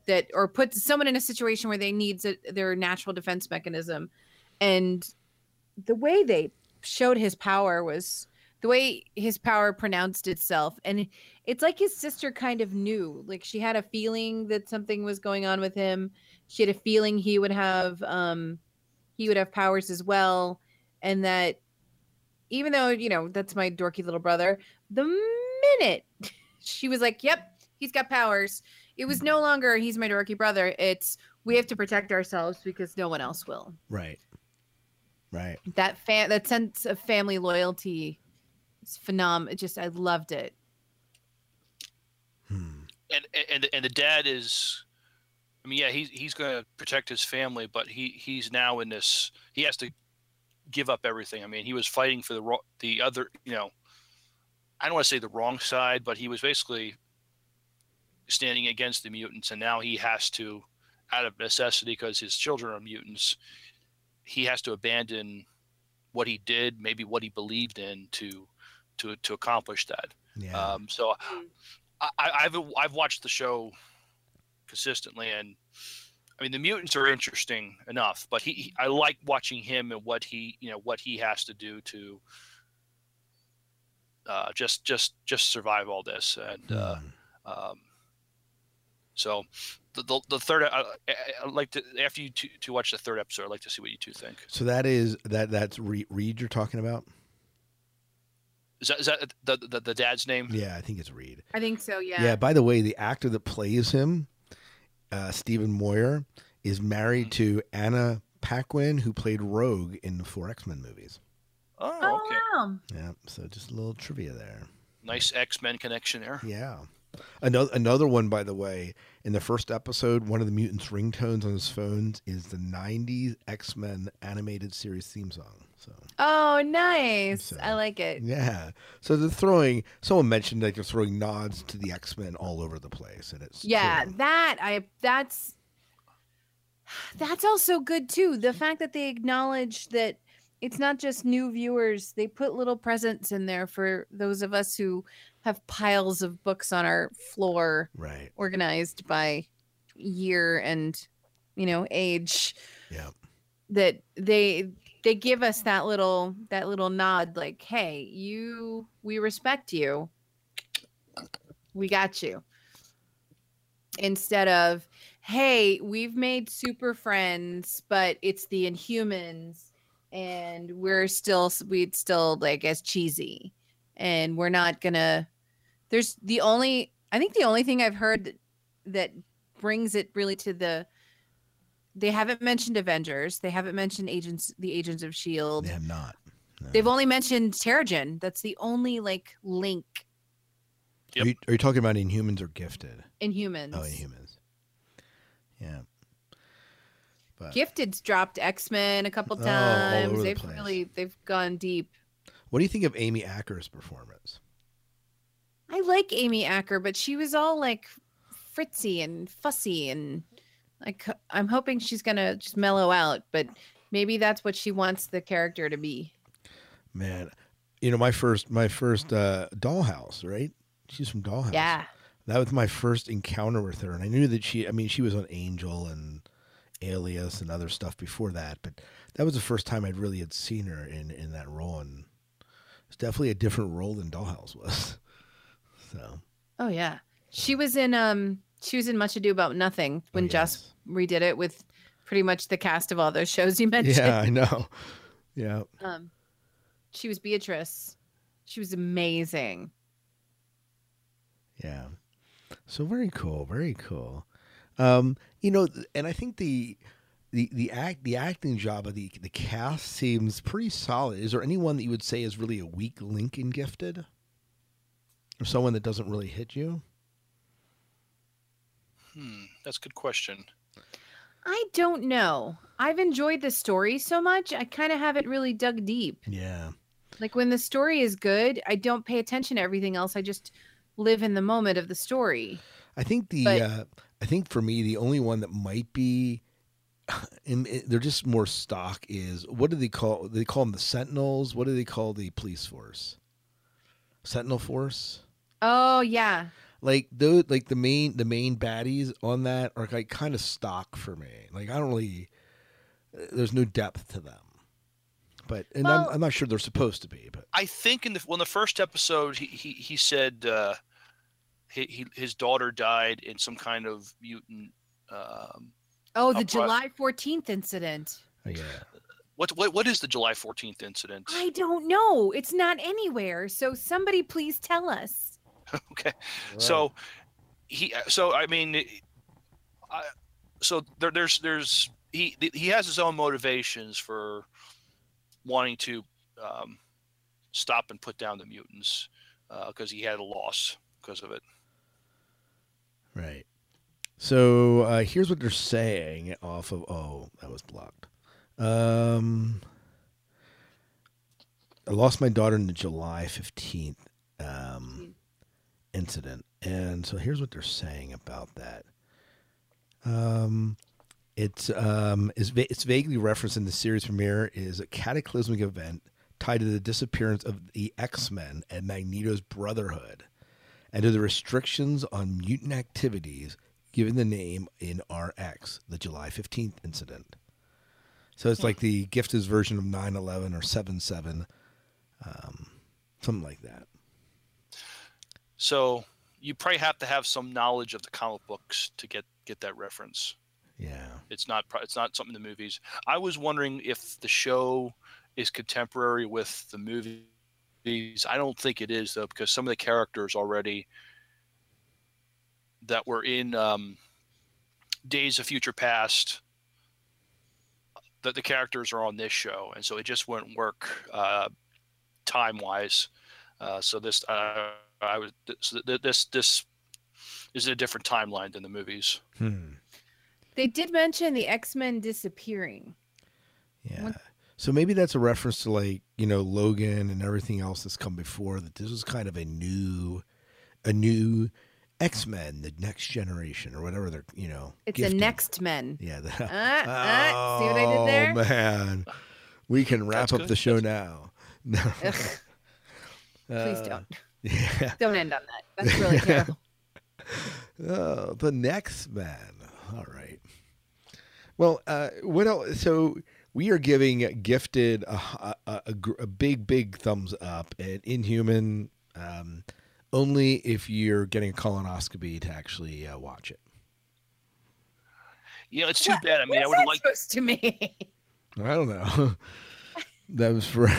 that, or puts someone in a situation where they need a, their natural defense mechanism. And the way they showed his power was the way his power pronounced itself. And it's like his sister kind of knew, like she had a feeling that something was going on with him. She had a feeling he would have, um, he would have powers as well. And that even though, you know, that's my dorky little brother, the minute she was like, yep, he's got powers, it was no longer he's my dorky brother. It's we have to protect ourselves because no one else will. right, right. That fan that sense of family loyalty is phenomenal. Just I loved it. Hmm. and and and the dad is i mean yeah he's he's going to protect his family but he he's now in this he has to give up everything i mean he was fighting for the the other you know i don't want to say the wrong side but he was basically standing against the mutants and now he has to out of necessity because his children are mutants he has to abandon what he did maybe what he believed in to to to accomplish that Yeah. um, so I, I- I've I've watched the show consistently, and I mean the mutants are interesting enough, but he, he I like watching him and what he you know what he has to do to uh, just just just survive all this, and uh, Hmm. um, so the, the the third I, I, I'd like to after you to, to watch the third episode, I'd like to see what you two think. So that is that that's Re- Reed you're talking about? Is that is that the the, the dad's name? Yeah, I think it's Reed. I think so. Yeah. Yeah. By the way, the actor that plays him, uh, Stephen Moyer, is married to Anna Paquin, who played Rogue in the four X Men movies. Oh, Oh wow. Yeah. So just a little trivia there. nice X Men connection there. Yeah. Another another one, by the way, in the first episode, one of the mutants' ringtones on his phones is the '90s X Men animated series theme song. So Oh, nice. So- I like it. yeah, so they're throwing. Someone mentioned that they're throwing nods to the X Men all over the place, and it's Yeah, cool. that I that's that's also good too. The fact that they acknowledge that it's not just new viewers, they put little presents in there for those of us who have piles of books on our floor right. organized by year and you know age Yeah. that they they give us that little that little nod like hey you we respect you. We got you. Instead of hey we've made super friends but it's the inhumans and we're still we'd still like as cheesy and we're not gonna there's the only I think the only thing I've heard that, that brings it really to the they haven't mentioned Avengers. They haven't mentioned agents the agents of Shield. They have not. no. They've only mentioned Terrigen. That's the only like link Yep. Are, you, are you talking about Inhumans or Gifted? Inhumans. Oh, Inhumans. Yeah. But Gifted's dropped X Men a couple Oh, times. over the they've place. really they've gone deep. what do you think of Amy Acker's performance? I like Amy Acker, but she was all like fritzy and fussy and like I'm hoping she's gonna just mellow out, but maybe that's what she wants the character to be. Man, you know my first my first uh, Dollhouse, right? She's from Dollhouse. Yeah. That was my first encounter with her, and I knew that she. I mean, she was on Angel and Alias and other stuff before that, but that was the first time I'd really had seen her in in that role, and it's definitely a different role than Dollhouse was. So Oh yeah. She was in um she was in Much Ado About Nothing when oh, Joss redid it with pretty much the cast of all those shows you mentioned. yeah, I know. Yeah, Um she was Beatrice. She was amazing. yeah. So very cool, very cool. Um, you know, and I think the the the act the acting job of the the cast seems pretty solid. Is there anyone that you would say is really a weak link in Gifted, or someone that doesn't really hit you? Hmm, that's a good question. I don't know. I've enjoyed the story so much, I kind of haven't really dug deep. Yeah, Like when the story is good, I don't pay attention to everything else. I just live in the moment of the story. I think the But- uh, I think for me the only one that might be, they're just more stock is what do they call? They call them the Sentinels. What do they call the police force? Sentinel Force. Oh yeah. Like those like the main the main baddies on that are like kind of stock for me like i don't really uh, there's no depth to them but and Well- I'm, I'm not sure they're supposed to be but I think in the when the first episode he he, he said uh, he, he his daughter died in some kind of mutant. Um, Oh, the Upri- July 14th incident. yeah what what what is the July fourteenth incident? I don't know. It's not anywhere. So somebody please tell us. okay, so he so I mean, I, so there, there's there's he he has his own motivations for wanting to um, stop and put down the mutants because he had a loss because of it. right. So uh here's what they're saying off of oh that was blocked. Um i lost my daughter in the july 15th um incident. And so here's what they're saying about that. Um, it's um, is va- it's vaguely referenced in the series premiere is a cataclysmic event tied to the disappearance of the X Men and Magneto's Brotherhood, and to the restrictions on mutant activities given the name in RX, the July fifteenth incident. So it's like the Gifted version of 9-11 or 7-7, um, something like that. So you probably have to have some knowledge of the comic books to get get that reference. Yeah. It's not it's not something in the movies. I was wondering if the show is contemporary with the movies. I don't think it is though, because some of the characters already that were in um, Days of Future Past, that the characters are on this show, and so it just wouldn't work uh, time wise. Uh, so this uh, I was so th- this this is a different timeline than the movies. Hmm. They did mention the X Men disappearing. Yeah. What- So maybe that's a reference to like, you know, Logan and everything else that's come before that this was kind of a new a new X-Men, the next generation or whatever they're, you know. It's gifting. a next men. Yeah. The, Ah, ah, see what I did there? Oh man. We can wrap That's up good. the show now. No. Please Uh, don't. Yeah. Don't end on that. That's really terrible. Oh, the next man. All right. Well, uh, what else? So we are giving Gifted a, a, a, a big, big thumbs up, and Inhuman um, only if you're getting a colonoscopy to actually uh, watch it. You know, it's too What- bad. I mean, I would like supposed to me. I don't know. that was for.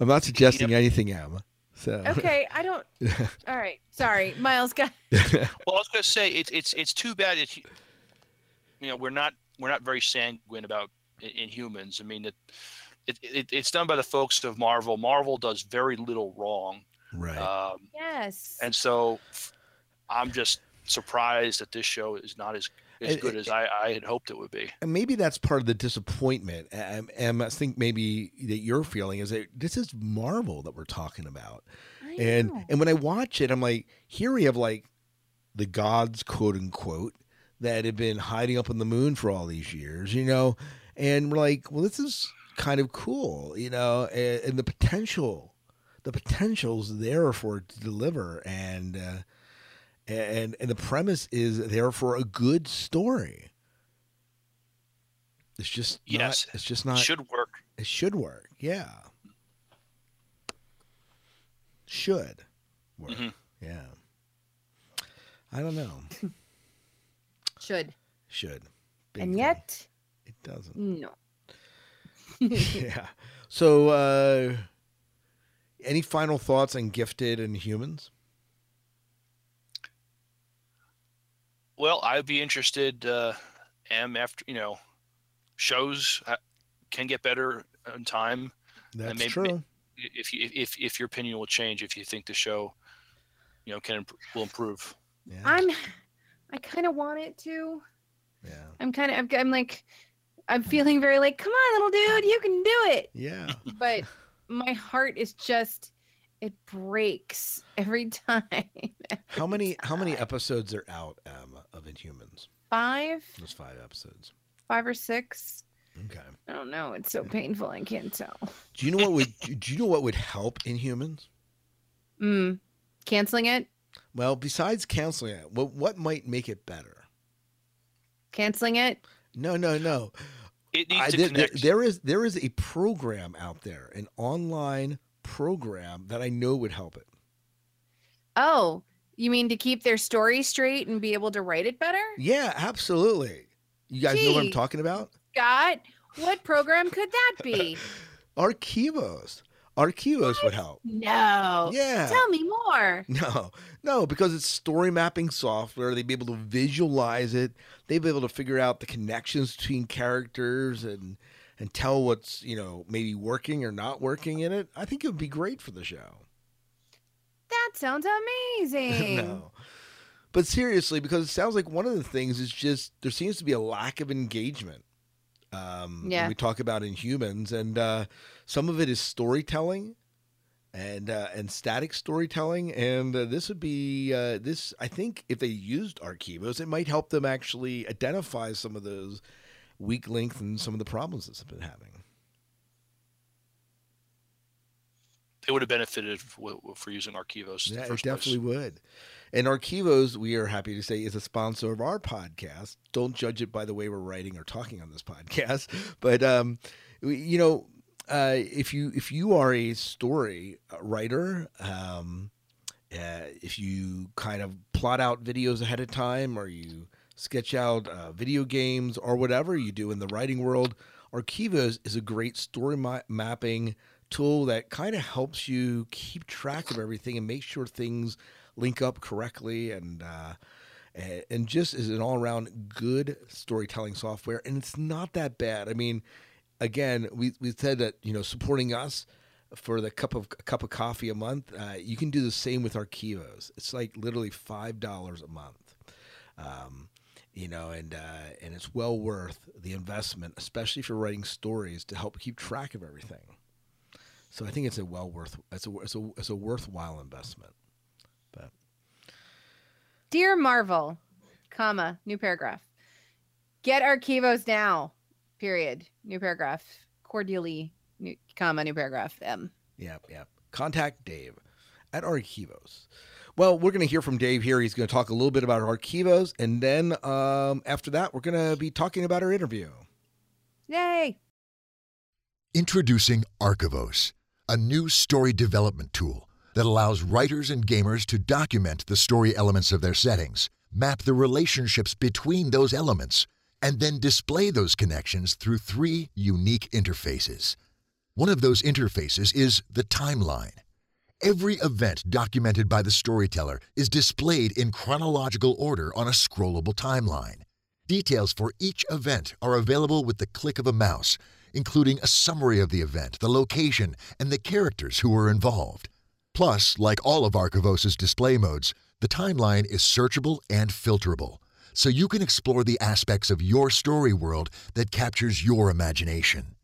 I'm not suggesting anything, Emma. So Okay, I don't. All right, sorry, Miles. Got Well, I was going to say it's it's it's too bad that you know we're not we're not very sanguine about in, humans. I mean, it, it, it it's done by the folks of Marvel. Marvel does very little wrong, right. um, yes. and so I'm just surprised that this show is not as as good as I, I had hoped it would be. and maybe that's part of the disappointment. Um, and I think maybe that you're feeling is that this is Marvel that we're talking about. I And know. and when I watch it, I'm like, here we have like the gods, quote unquote, that have been hiding up on the moon for all these years, you know, and we're like, well, this is kind of cool, you know, and, and the potential, the potential's there for it to deliver, and uh, and and the premise is there for a good story. It's just not- Yes. it's just not. Should work. It should work. Yeah. Should work. Mhm. Yeah. I don't know. Should. Should. Big and thing. yet, it doesn't. no. yeah. So uh any final thoughts on gifted and humans? Well, I'd be interested. Uh, am after you know, shows uh, can get better in time. That's maybe- true. If you if if your opinion will change, if you think the show, you know, can will improve. Yeah. I'm. I kind of want it to. yeah. I'm kind of. I'm, I'm like. I'm feeling very like, come on, little dude, you can do it. Yeah. But my heart is just. It breaks every time. How many how many episodes are out um, of Inhumans? Five, There's five episodes. five or six. Okay. I don't know. It's so painful. I can't tell. Do you know what would do you know what would help Inhumans? Mm. Canceling it. Well, besides canceling it, what what might make it better? Canceling it. No, no, no. It needs I to there, connect. there is there is a program out there, an online program that I know would help it. Oh, you mean to keep their story straight and be able to write it better? Yeah, absolutely. You guys know what I'm talking about? Scott, what program could that be? Archivos. Archivos would help. No. Yeah. Tell me more. No, no, because it's story mapping software. They'd be able to visualize it. They'd be able to figure out the connections between characters and and tell what's you know maybe working or not working in it. I think it would be great for the show. That sounds amazing. no, but seriously, because it sounds like one of the things is just there seems to be a lack of engagement. Um, Yeah. we talk about Inhumans, and uh, some of it is storytelling, and uh, and static storytelling, and uh, this would be uh, this. I think if they used Archivos, it might help them actually identify some of those weak links and some of the problems they've been having. They would have benefited for using Archivos. Yeah, it first place. definitely would. And Archivos, we are happy to say, is a sponsor of our podcast. Don't judge it by the way we're writing or talking on this podcast, but um, you know, uh, if you if you are a story writer, um, uh, if you kind of plot out videos ahead of time, or you sketch out uh, video games or whatever you do in the writing world, Archivos is a great story ma- mapping tool that kind of helps you keep track of everything and make sure things link up correctly and uh, and, just is an all around good storytelling software. And it's not that bad. I mean, again, we we said that you know supporting us for the cup of cup of coffee a month, uh, you can do the same with Archivos. It's like literally five dollars a month. Um, you know, and uh, and it's well worth the investment, especially if you're writing stories to help keep track of everything. So I think it's a well worth it's a it's a it's a worthwhile investment. But Dear Marvel, comma, new paragraph. Get Archivos now. Period. New paragraph. Cordially, new, comma, new paragraph. M. yeah, yeah. Contact Dave at Archivos. Well, we're going to hear from Dave here. He's going to talk a little bit about Archivos, and then um, after that, we're going to be talking about our interview. Yay. Introducing Archivos, a new story development tool that allows writers and gamers to document the story elements of their settings, map the relationships between those elements, and then display those connections through three unique interfaces. One of those interfaces is the timeline. Every event documented by the storyteller is displayed in chronological order on a scrollable timeline. Details for each event are available with the click of a mouse, including a summary of the event, the location, and the characters who were involved. Plus, like all of Archivos' display modes, the timeline is searchable and filterable, so you can explore the aspects of your story world that captures your imagination.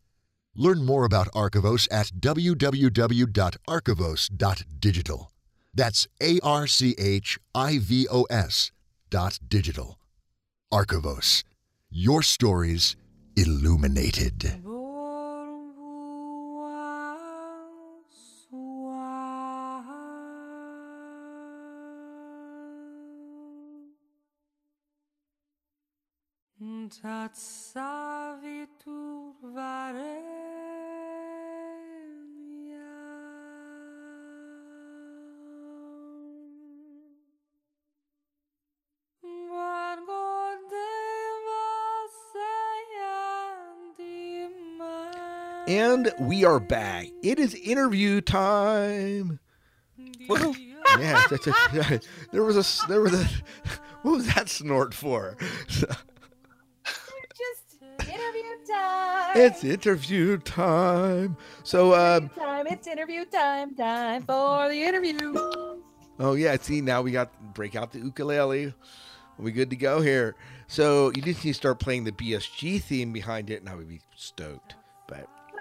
Learn more about Archivos at www.archivos.digital. That's A R C H I V O S dot digital. Archivos. Your stories illuminated. And we are back. It is interview time. yeah, a, there was a there was a what was that snort for? Just interview time. It's interview time. So um time. It's interview time. Time for the interview. oh yeah, see now we got break out the ukulele. We good to go here. So you just need to start playing the BSG theme behind it, and I would be stoked.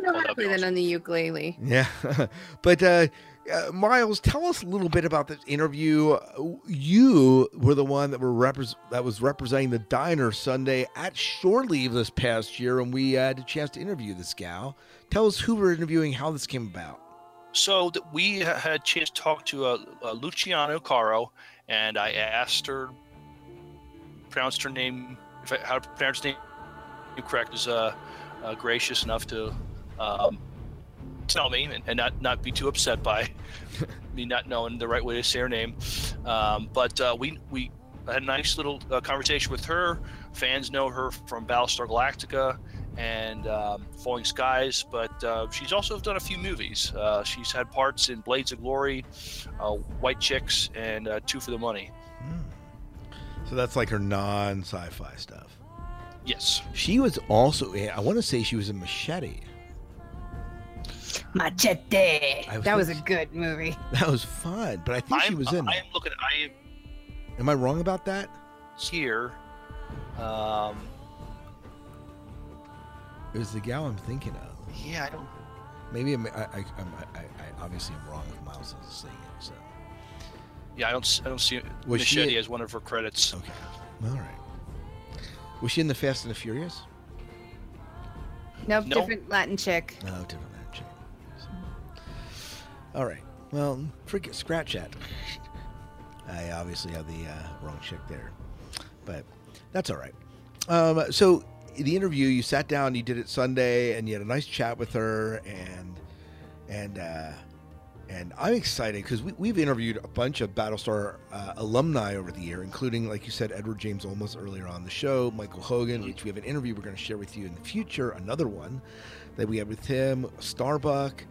But I know how to play that on the ukulele. Yeah, but uh, uh, Miles, tell us a little bit about this interview. Uh, You were the one that were repres that was representing the diner Sunday at Shore Leave this past year, and we had a chance to interview this gal. Tell us who we're interviewing, how this came about. So th- we had a chance to talk to uh, uh, Luciano Carro, and I asked her, pronounced her name, if I, how to pronounce her name correct, is uh, uh, gracious enough to um, tell me and, and not, not be too upset by me not knowing the right way to say her name. Um, but uh, we we had a nice little uh, conversation with her. Fans know her from Battlestar Galactica and um, Falling Skies, but uh, she's also done a few movies. Uh, she's had parts in Blades of Glory, uh, White Chicks, and uh, Two for the Money. So that's like her non sci-fi stuff. Yes. She was also, I want to say she was in Machete. Machete. Was That was a good movie. That was fun, but I think she I'm, was in. I am looking. I am Am I wrong about that? here. Um, It was the gal I'm thinking of. yeah, I don't. Maybe I'm, I, I, I'm, I, I obviously am wrong if Miles is saying it. So Yeah, I don't. I don't see Was she Machete in- as one of her credits. okay, all right. Was she in the Fast and the Furious? Nope, No. different Latin chick. No, different than chick. All right. Well, forget scratch that. I obviously have the uh, wrong chick there, but that's all right. Um, so the interview, you sat down, you did it Sunday, and you had a nice chat with her, and and uh, and I'm excited because we, we've interviewed a bunch of Battlestar uh, alumni over the year, including, like you said, Edward James Olmos earlier on the show, Michael Hogan, which we have an interview we're going to share with you in the future, another one that we had with him, Starbuck,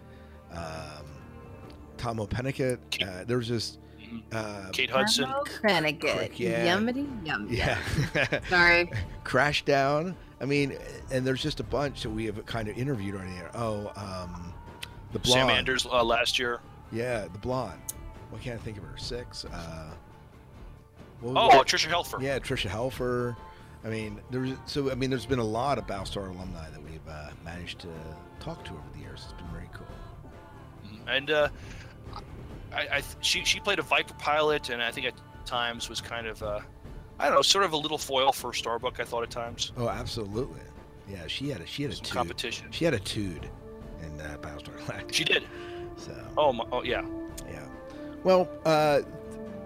um, Tahmoh Penikett. Uh, there's just uh, Kate Hudson. Penikett. yeah. Yummity yum. yeah, Sorry. Crash Down. I mean, and there's just a bunch that we have kind of interviewed on here. Oh, um, the blonde. Sam Anders uh, last year. Yeah, the blonde. What can't I think of her? Six. Uh, what Oh, it? Tricia Helfer. yeah, Tricia Helfer. I mean, there's so I mean, there's been a lot of Battlestar alumni that we've uh, managed to talk to over the years. It's been very cool. and uh, I, I she she played a Viper pilot, and I think at times was kind of uh, I don't know, sort of a little foil for Starbuck. I thought at times Oh, absolutely. Yeah, she had a she had a tude. competition. She had a tude in uh, Battlestar Galactica. She did. So Oh, my, oh yeah. yeah. Well, uh,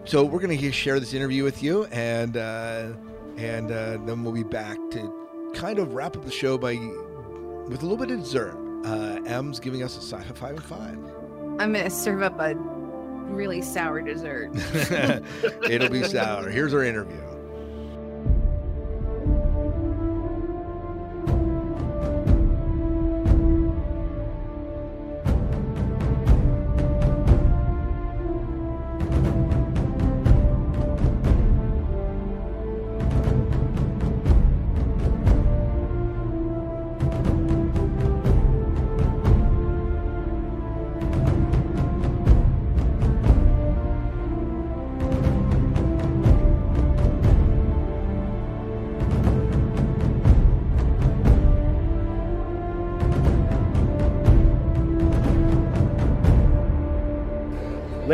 so we're gonna share this interview with you, and uh, and uh, then we'll be back to kind of wrap up the show by with a little bit of dessert. Uh, M's giving us a sci-fi five and five. I'm gonna serve up a really sour dessert. It'll be sour. Here's our interview.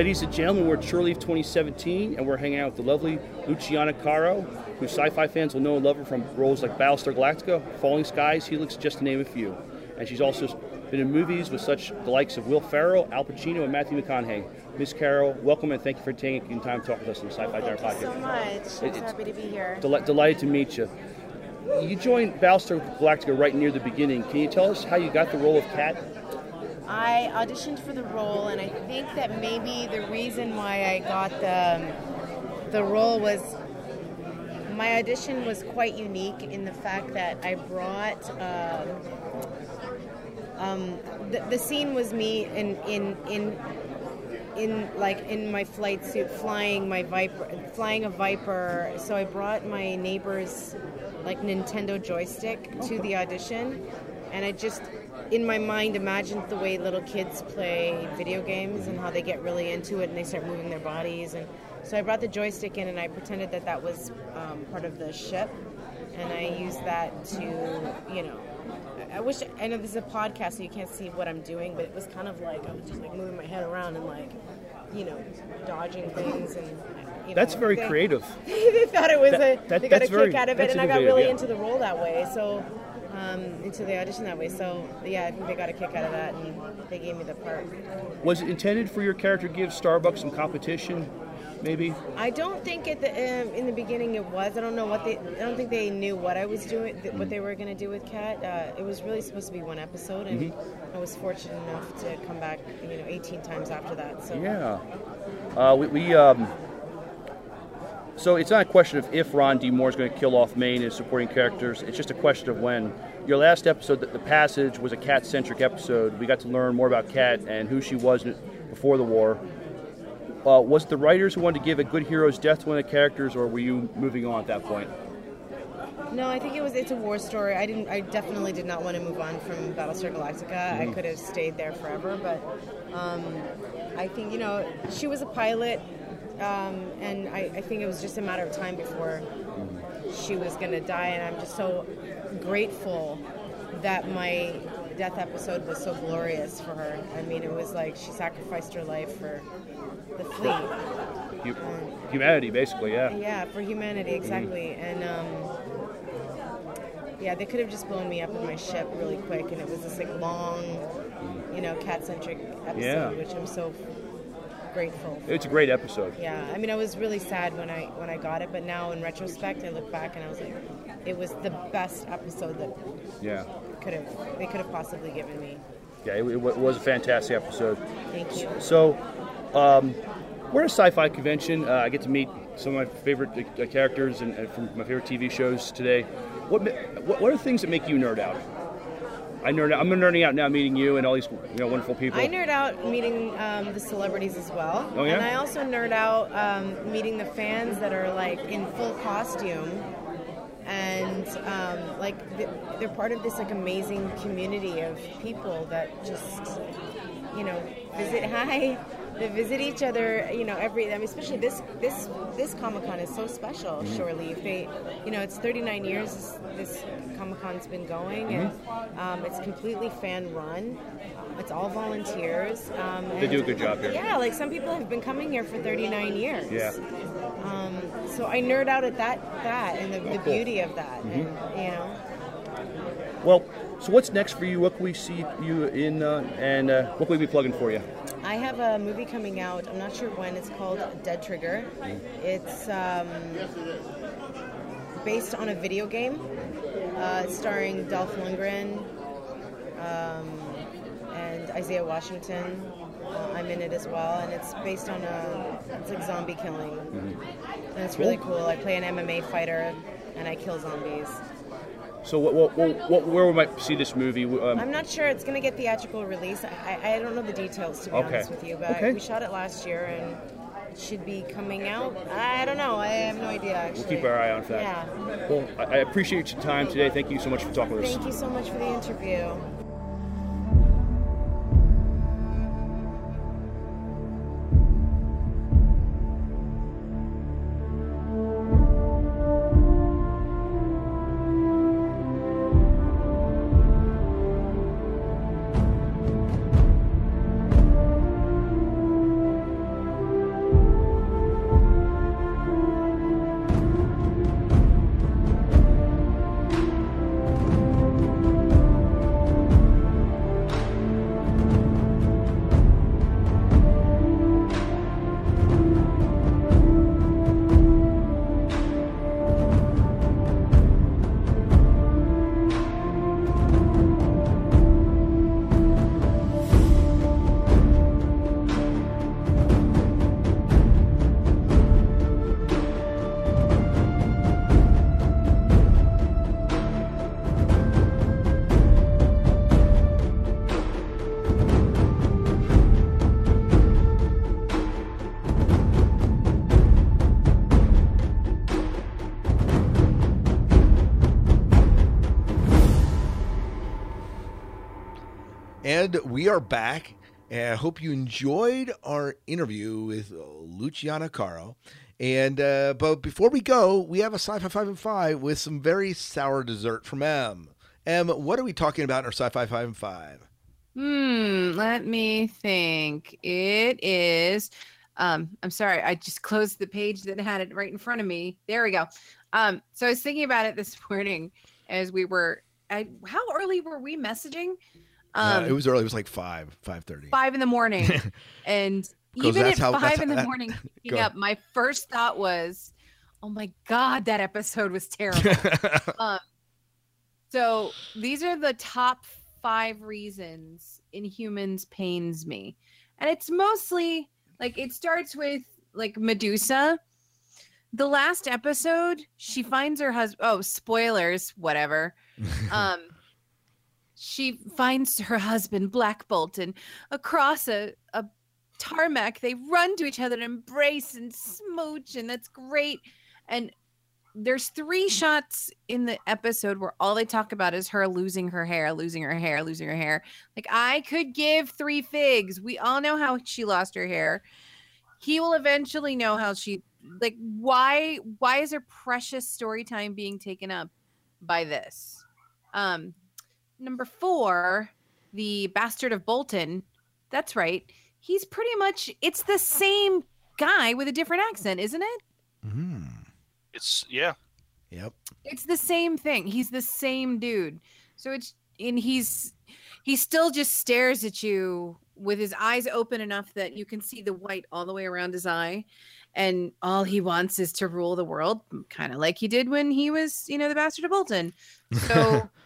Ladies and gentlemen, we're at Shore 2017, and we're hanging out with the lovely Luciana Carro, who sci-fi fans will know and love her from roles like Battlestar Galactica, Falling Skies, Helix, just to name a few. And she's also been in movies with such the likes of Will Ferrell, Al Pacino, and Matthew McConaughey. Miss Carro, welcome and thank you for taking time to talk with us on the Sci-Fi Diner Thank you Podcast. so much. It- it's- happy to be here. Del- delighted to meet you. You joined Battlestar Galactica right near the beginning. Can you tell us how you got the role of Kat? I auditioned for the role, and I think that maybe the reason why I got the the role was my audition was quite unique in the fact that I brought. Um, um, the, the scene was me in in in in like in my flight suit flying my viper flying a viper so i brought my neighbor's like nintendo joystick to the audition and i just in my mind imagined the way little kids play video games and how they get really into it and they start moving their bodies and so i brought the joystick in and i pretended that that was um, part of the ship and i used that to you know I wish I know this is a podcast, so you can't see what I'm doing, but it was kind of like I was just like moving my head around and like, you know, dodging things and. You know, That's very they- creative. they thought it was That- a. that- they got a that's kick out of it, and I got really yeah. into the role that way. So, um, into the audition that way. So yeah, I think they got a kick out of that, and they gave me the part. Was it intended for your character to give Starbucks some competition? Maybe. I don't think at the um, in the beginning it was. I don't know what they. I don't think they knew what I was doing, th- what they were going to do with Kat. Uh, it was really supposed to be one episode, and Mm-hmm. I was fortunate enough to come back, you know, 18 times after that. So Yeah. Uh, we. we um, so it's not a question of if Ron D. Moore is going to kill off main and supporting characters. It's just a question of when. Your last episode, The, the Passage, was a cat-centric episode. We got to learn more about Kat and who she was before the war. Uh, was it the writers who wanted to give a good hero's death to one of the characters, or were you moving on at that point? No, I think it was. It's a war story. I didn't. I definitely did not want to move on from Battlestar Galactica. I could have stayed there forever, but um, I think you know she was a pilot, um, and I, I think it was just a matter of time before she was going to die. And I'm just so grateful that my death episode was so glorious for her. I mean, it was like she sacrificed her life for the fleet. Hu- Humanity, basically, yeah. Yeah, for humanity, exactly. And um, yeah, they could have just blown me up in my ship really quick, and it was this like long, you know, cat-centric episode, Yeah. which I'm so grateful. For. It's a great episode. Yeah, I mean, I was really sad when I when I got it, but now in retrospect, I look back and I was like, it was the best episode that Yeah. could have they could have possibly given me. Yeah, it, it was a fantastic episode. Thank you. So, um, we're at a sci-fi convention. Uh, I get to meet some of my favorite uh, characters and, and from my favorite TV shows today. What, what are things that make you nerd out? I nerd out. I'm nerding out now, meeting you and all these you know wonderful people. I nerd out meeting um, the celebrities as well. Oh, yeah? And I also nerd out um, meeting the fans that are like in full costume. And um, like they're part of this like amazing community of people that just you know visit hi they visit each other you know every I mean especially this this this Comic Con is so special Mm-hmm. surely if they you know it's 39 years this Comic Con's been going and Mm-hmm. um, it's completely fan run it's all volunteers um, They do a good job here. yeah like some people have been coming here for 39 years Yeah. um, so I nerd out at that that and the, the Oh, cool. beauty of that Mm-hmm. and, you know Well, so what's next for you? What can we see you in, uh, and uh, what can we be plugging for you? I have a movie coming out. I'm not sure when. It's called Dead Trigger. It's um, based on a video game. Uh, starring Dolph Lundgren um, and Isaiah Washington. Uh, I'm in it as well, and it's based on a it's like zombie killing, and it's really cool. I play an MMA fighter, and I kill zombies. So, what, what, what, what, where we might see this movie? Um, I'm not sure it's going to get theatrical release. I, I, don't know the details to be Okay. honest with you, but Okay. we shot it last year and it should be coming out. I don't know. I have no idea actually. we'll keep our eye on that. Yeah. Well, I, I appreciate your time today. Thank you so much for talking with us. Thank you so much for the interview. We are back. And I hope you enjoyed our interview with Luciana Carro. And uh, but before we go, we have a sci-fi five and five with some very sour dessert from M. M, what are we talking about in our sci-fi five and five? Hmm, let me think. It is um I'm sorry, I just closed the page that had it right in front of me. There we go. Um so I was thinking about it this morning as we were I, how early were we messaging? Um it was early. It was like five, five thirty. five in the morning. and even at how- five in the that- morning picking up, my first thought was, Oh my god, that episode was terrible. um, so these are the top five reasons Inhumans pains me, and it's mostly like it starts with like Medusa. The last episode, she finds her husband. Oh, spoilers, whatever. Um, she finds her husband Black Bolton across a, a tarmac. They run to each other and embrace and smooch, and that's great. And there's three shots in the episode where all they talk about is her losing her hair, losing her hair, losing her hair. Like I could give three figs. We all know how she lost her hair. He will eventually know how she like why why is her precious story time being taken up by this? Um number 4, the bastard of Bolton. That's right. He's pretty much it's the same guy with a different accent, isn't it? Mm, It's yeah. yep. it's the same thing he's the same dude so it's and he's he still just stares at you with his eyes open enough that you can see the white all the way around his eye and all he wants is to rule the world kind of like he did when he was you know the bastard of bolton so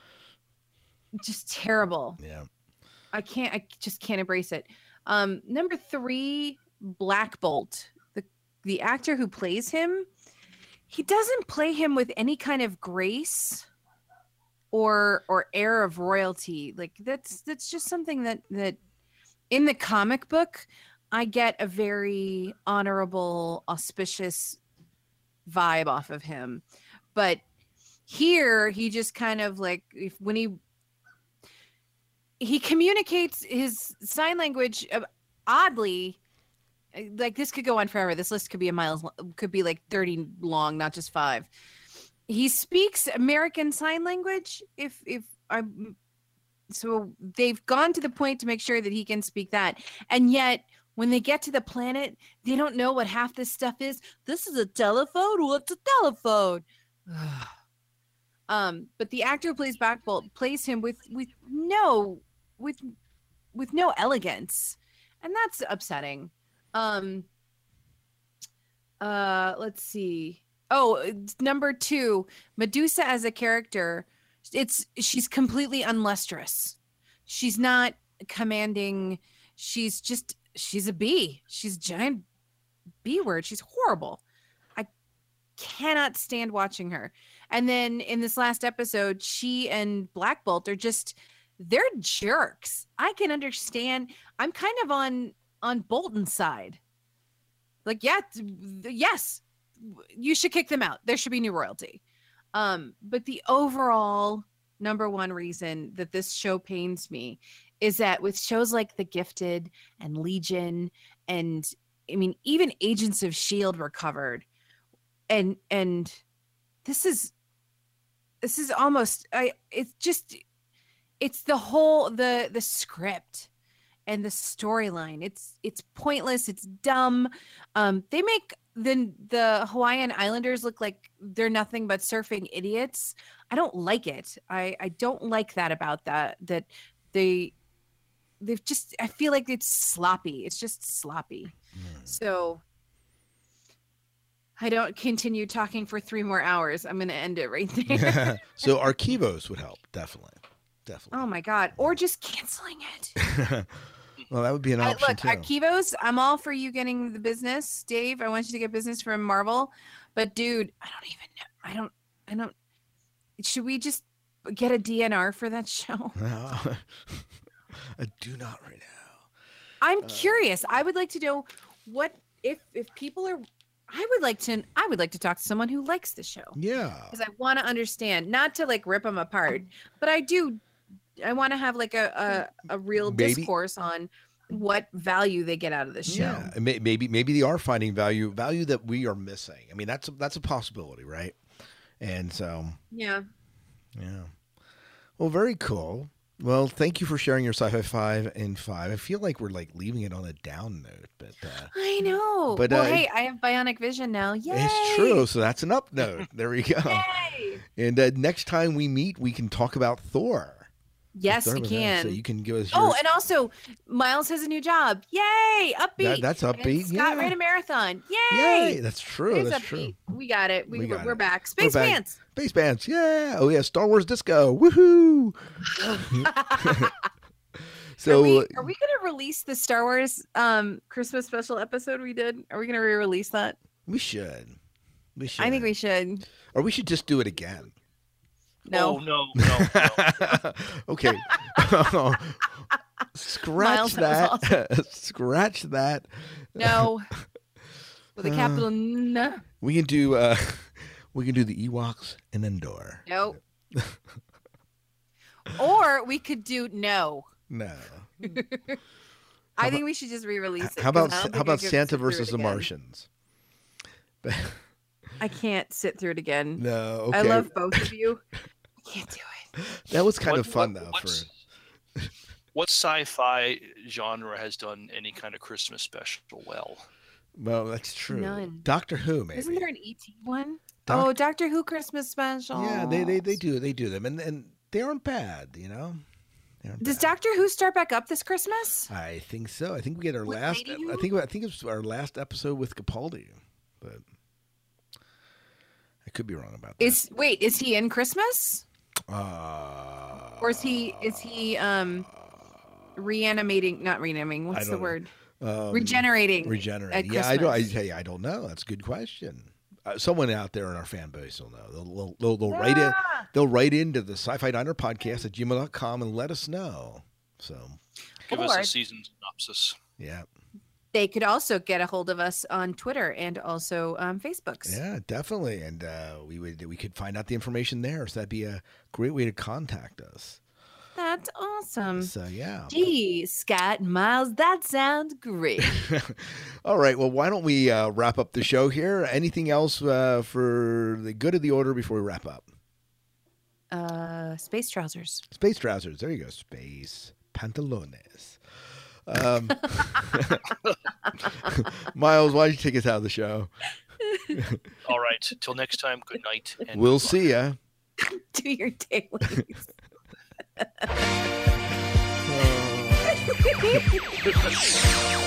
just terrible Yeah. I can't I just can't embrace it. Um number 3 Black Bolt. The the actor who plays him, he doesn't play him with any kind of grace or or air of royalty. Like that's that's just something that that in the comic book I get a very honorable auspicious vibe off of him. But here he just kind of like if when he he communicates his sign language uh, oddly uh, like this could go on forever. This list could be a miles could be like 30 long not just five. He speaks american sign language if if i'm so they've gone to the point to make sure that he can speak that. And yet when they get to the planet they don't know what half this stuff is. This is a telephone? What's a telephone? Um but the actor plays Black Bolt plays him with with no with with no elegance. And that's upsetting. Um uh let's see. Oh number two. Medusa as a character it's she's completely unlustrous. She's not commanding. She's just she's a bee. She's giant b word. She's horrible. I cannot stand watching her. And then in this last episode she and black bolt are just they're jerks. I can understand. I'm kind of on on bolton's side. Like yeah yes you should kick them out. There should be new royalty. Um but the overall number one reason that this show pains me is that with shows like the gifted and legion and i mean even agents of shield were covered and and this is this is almost i it's just it's the whole the the script and the storyline. It's it's pointless it's dumb. Um they make the the hawaiian islanders look like they're nothing but surfing idiots. I don't like it. I i don't like that about that that they they've just i feel like it's sloppy. It's just sloppy. So i don't continue talking for three more hours. I'm gonna end it right there. So Archivos would help, definitely. Definitely. oh my god or just canceling it well, that would be an I, option look, too. Archivos, I'm all for you getting the business, Dave. I want you to get business from Marvel, but dude, I don't even know. I don't. I don't. Should we just get a DNR for that show? I do not right now. I'm Uh, curious. I would like to know what if if people are. I would like to. I would like to talk to someone who likes the show Yeah. because I want to understand, not to like rip them apart, but I do. I want to have like a a, a real Maybe- discourse on what value they get out of this show. Yeah, maybe maybe they are finding value value that we are missing. I mean, that's a, that's a possibility, right? And so, Yeah. yeah. Well, very cool. Well, thank you for sharing your sci-fi five and five. I feel like we're like leaving it on a down note, but uh, I know. But, well, uh, hey, I have bionic vision now. Yay! it's true. So that's an up note. There we go. Yay! And uh, next time we meet, we can talk about Thor. Yes, we can. So you can give us. Oh, and also Miles has a new job. Yay! Upbeat. that's And upbeat, Scott yeah. ran a marathon. Yay! yay! That's true. That's upbeat. true. We got it. We, We are back. Space back. Pants. Space pants. yeah. Oh yeah, Star Wars disco, woohoo! so are we are we gonna release the Star Wars um Christmas special episode we did? Are we gonna re-release that? we should, we should. I think we should. or we should just do it again. No. Oh, no, no, no. okay. Scratch Miles, that that. Scratch that. No. With a Uh, capital N. We can do. uh We can do the Ewoks and Endor. No. or we could do no. No. I think we should just re-release it. How 'cause about how about Santa sit through it versus the. Martians? I can't sit through it again. No. Okay. I love both of you. I can't do it. that was kind What- of fun what- though. what's- For What sci-fi genre has done any kind of Christmas special well? well, that's true. None. Doctor Who, maybe. Isn't there an ET one? Doc- oh, Doctor Who Christmas special. Yeah, they, they they do they do them, and and they aren't bad, you know. Does bad. Doctor Who start back up this Christmas? I think so. I think we get our With last. Lady I think I think it's our last episode with Capaldi, but I could be wrong about that. Is wait, is he in Christmas? Uh, Or is he is he um reanimating not reanimating, what's the word? um, Regenerating. Regenerating. at Yeah, I don't. I Christmas. tell you, I don't know. That's a good question. Uh, someone out there in our fan base will know. They'll, they'll, they'll, they'll write in. Ah! They'll write into the Sci-Fi Diner podcast at gmail.com and let us know. So Give us a season synopsis. yeah, They could also get a hold of us on Twitter and also um Facebooks. yeah, definitely. And uh, we would we could find out the information there. So that'd be a great way to contact us. That's awesome. So yeah. Gee, Scott Miles, that sounds great. All right. Well, why don't we uh, wrap up the show here? Anything else uh, for the good of the order before we wrap up? Uh space trousers. Space trousers. There you go. Space pantalones. Um, Miles, why don't you take us out of the show? All right. Till next time. Good night. And we'll good see ya. Do your dailies. Oh,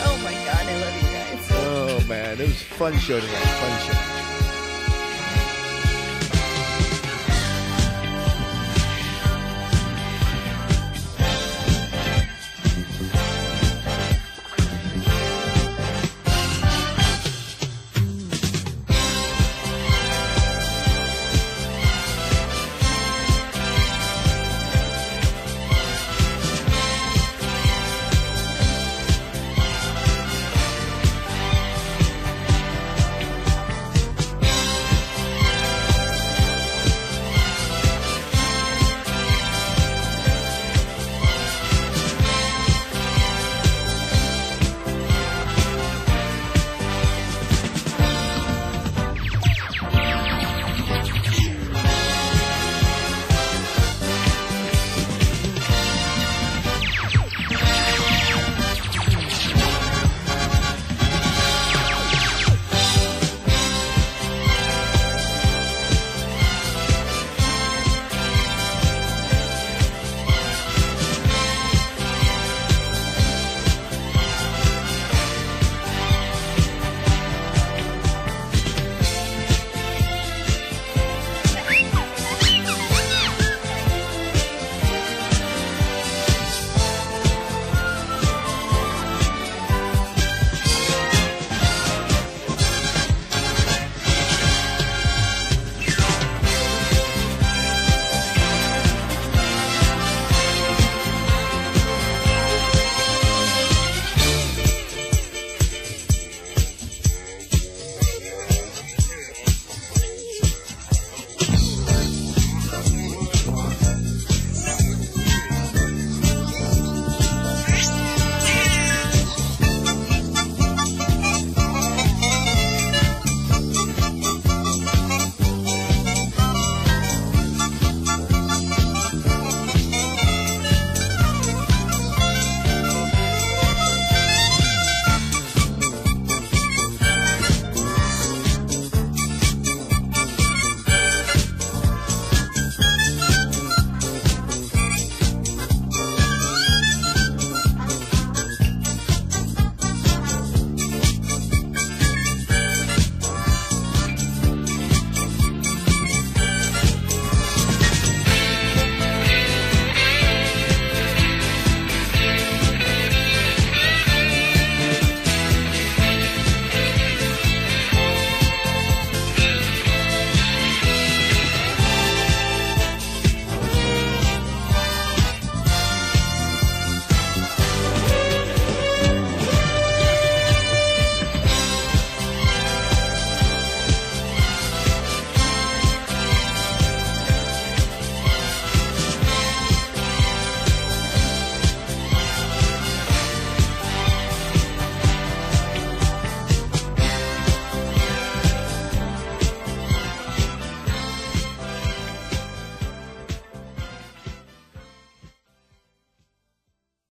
oh my god, I love you guys. oh man, it was a fun show tonight. Fun show.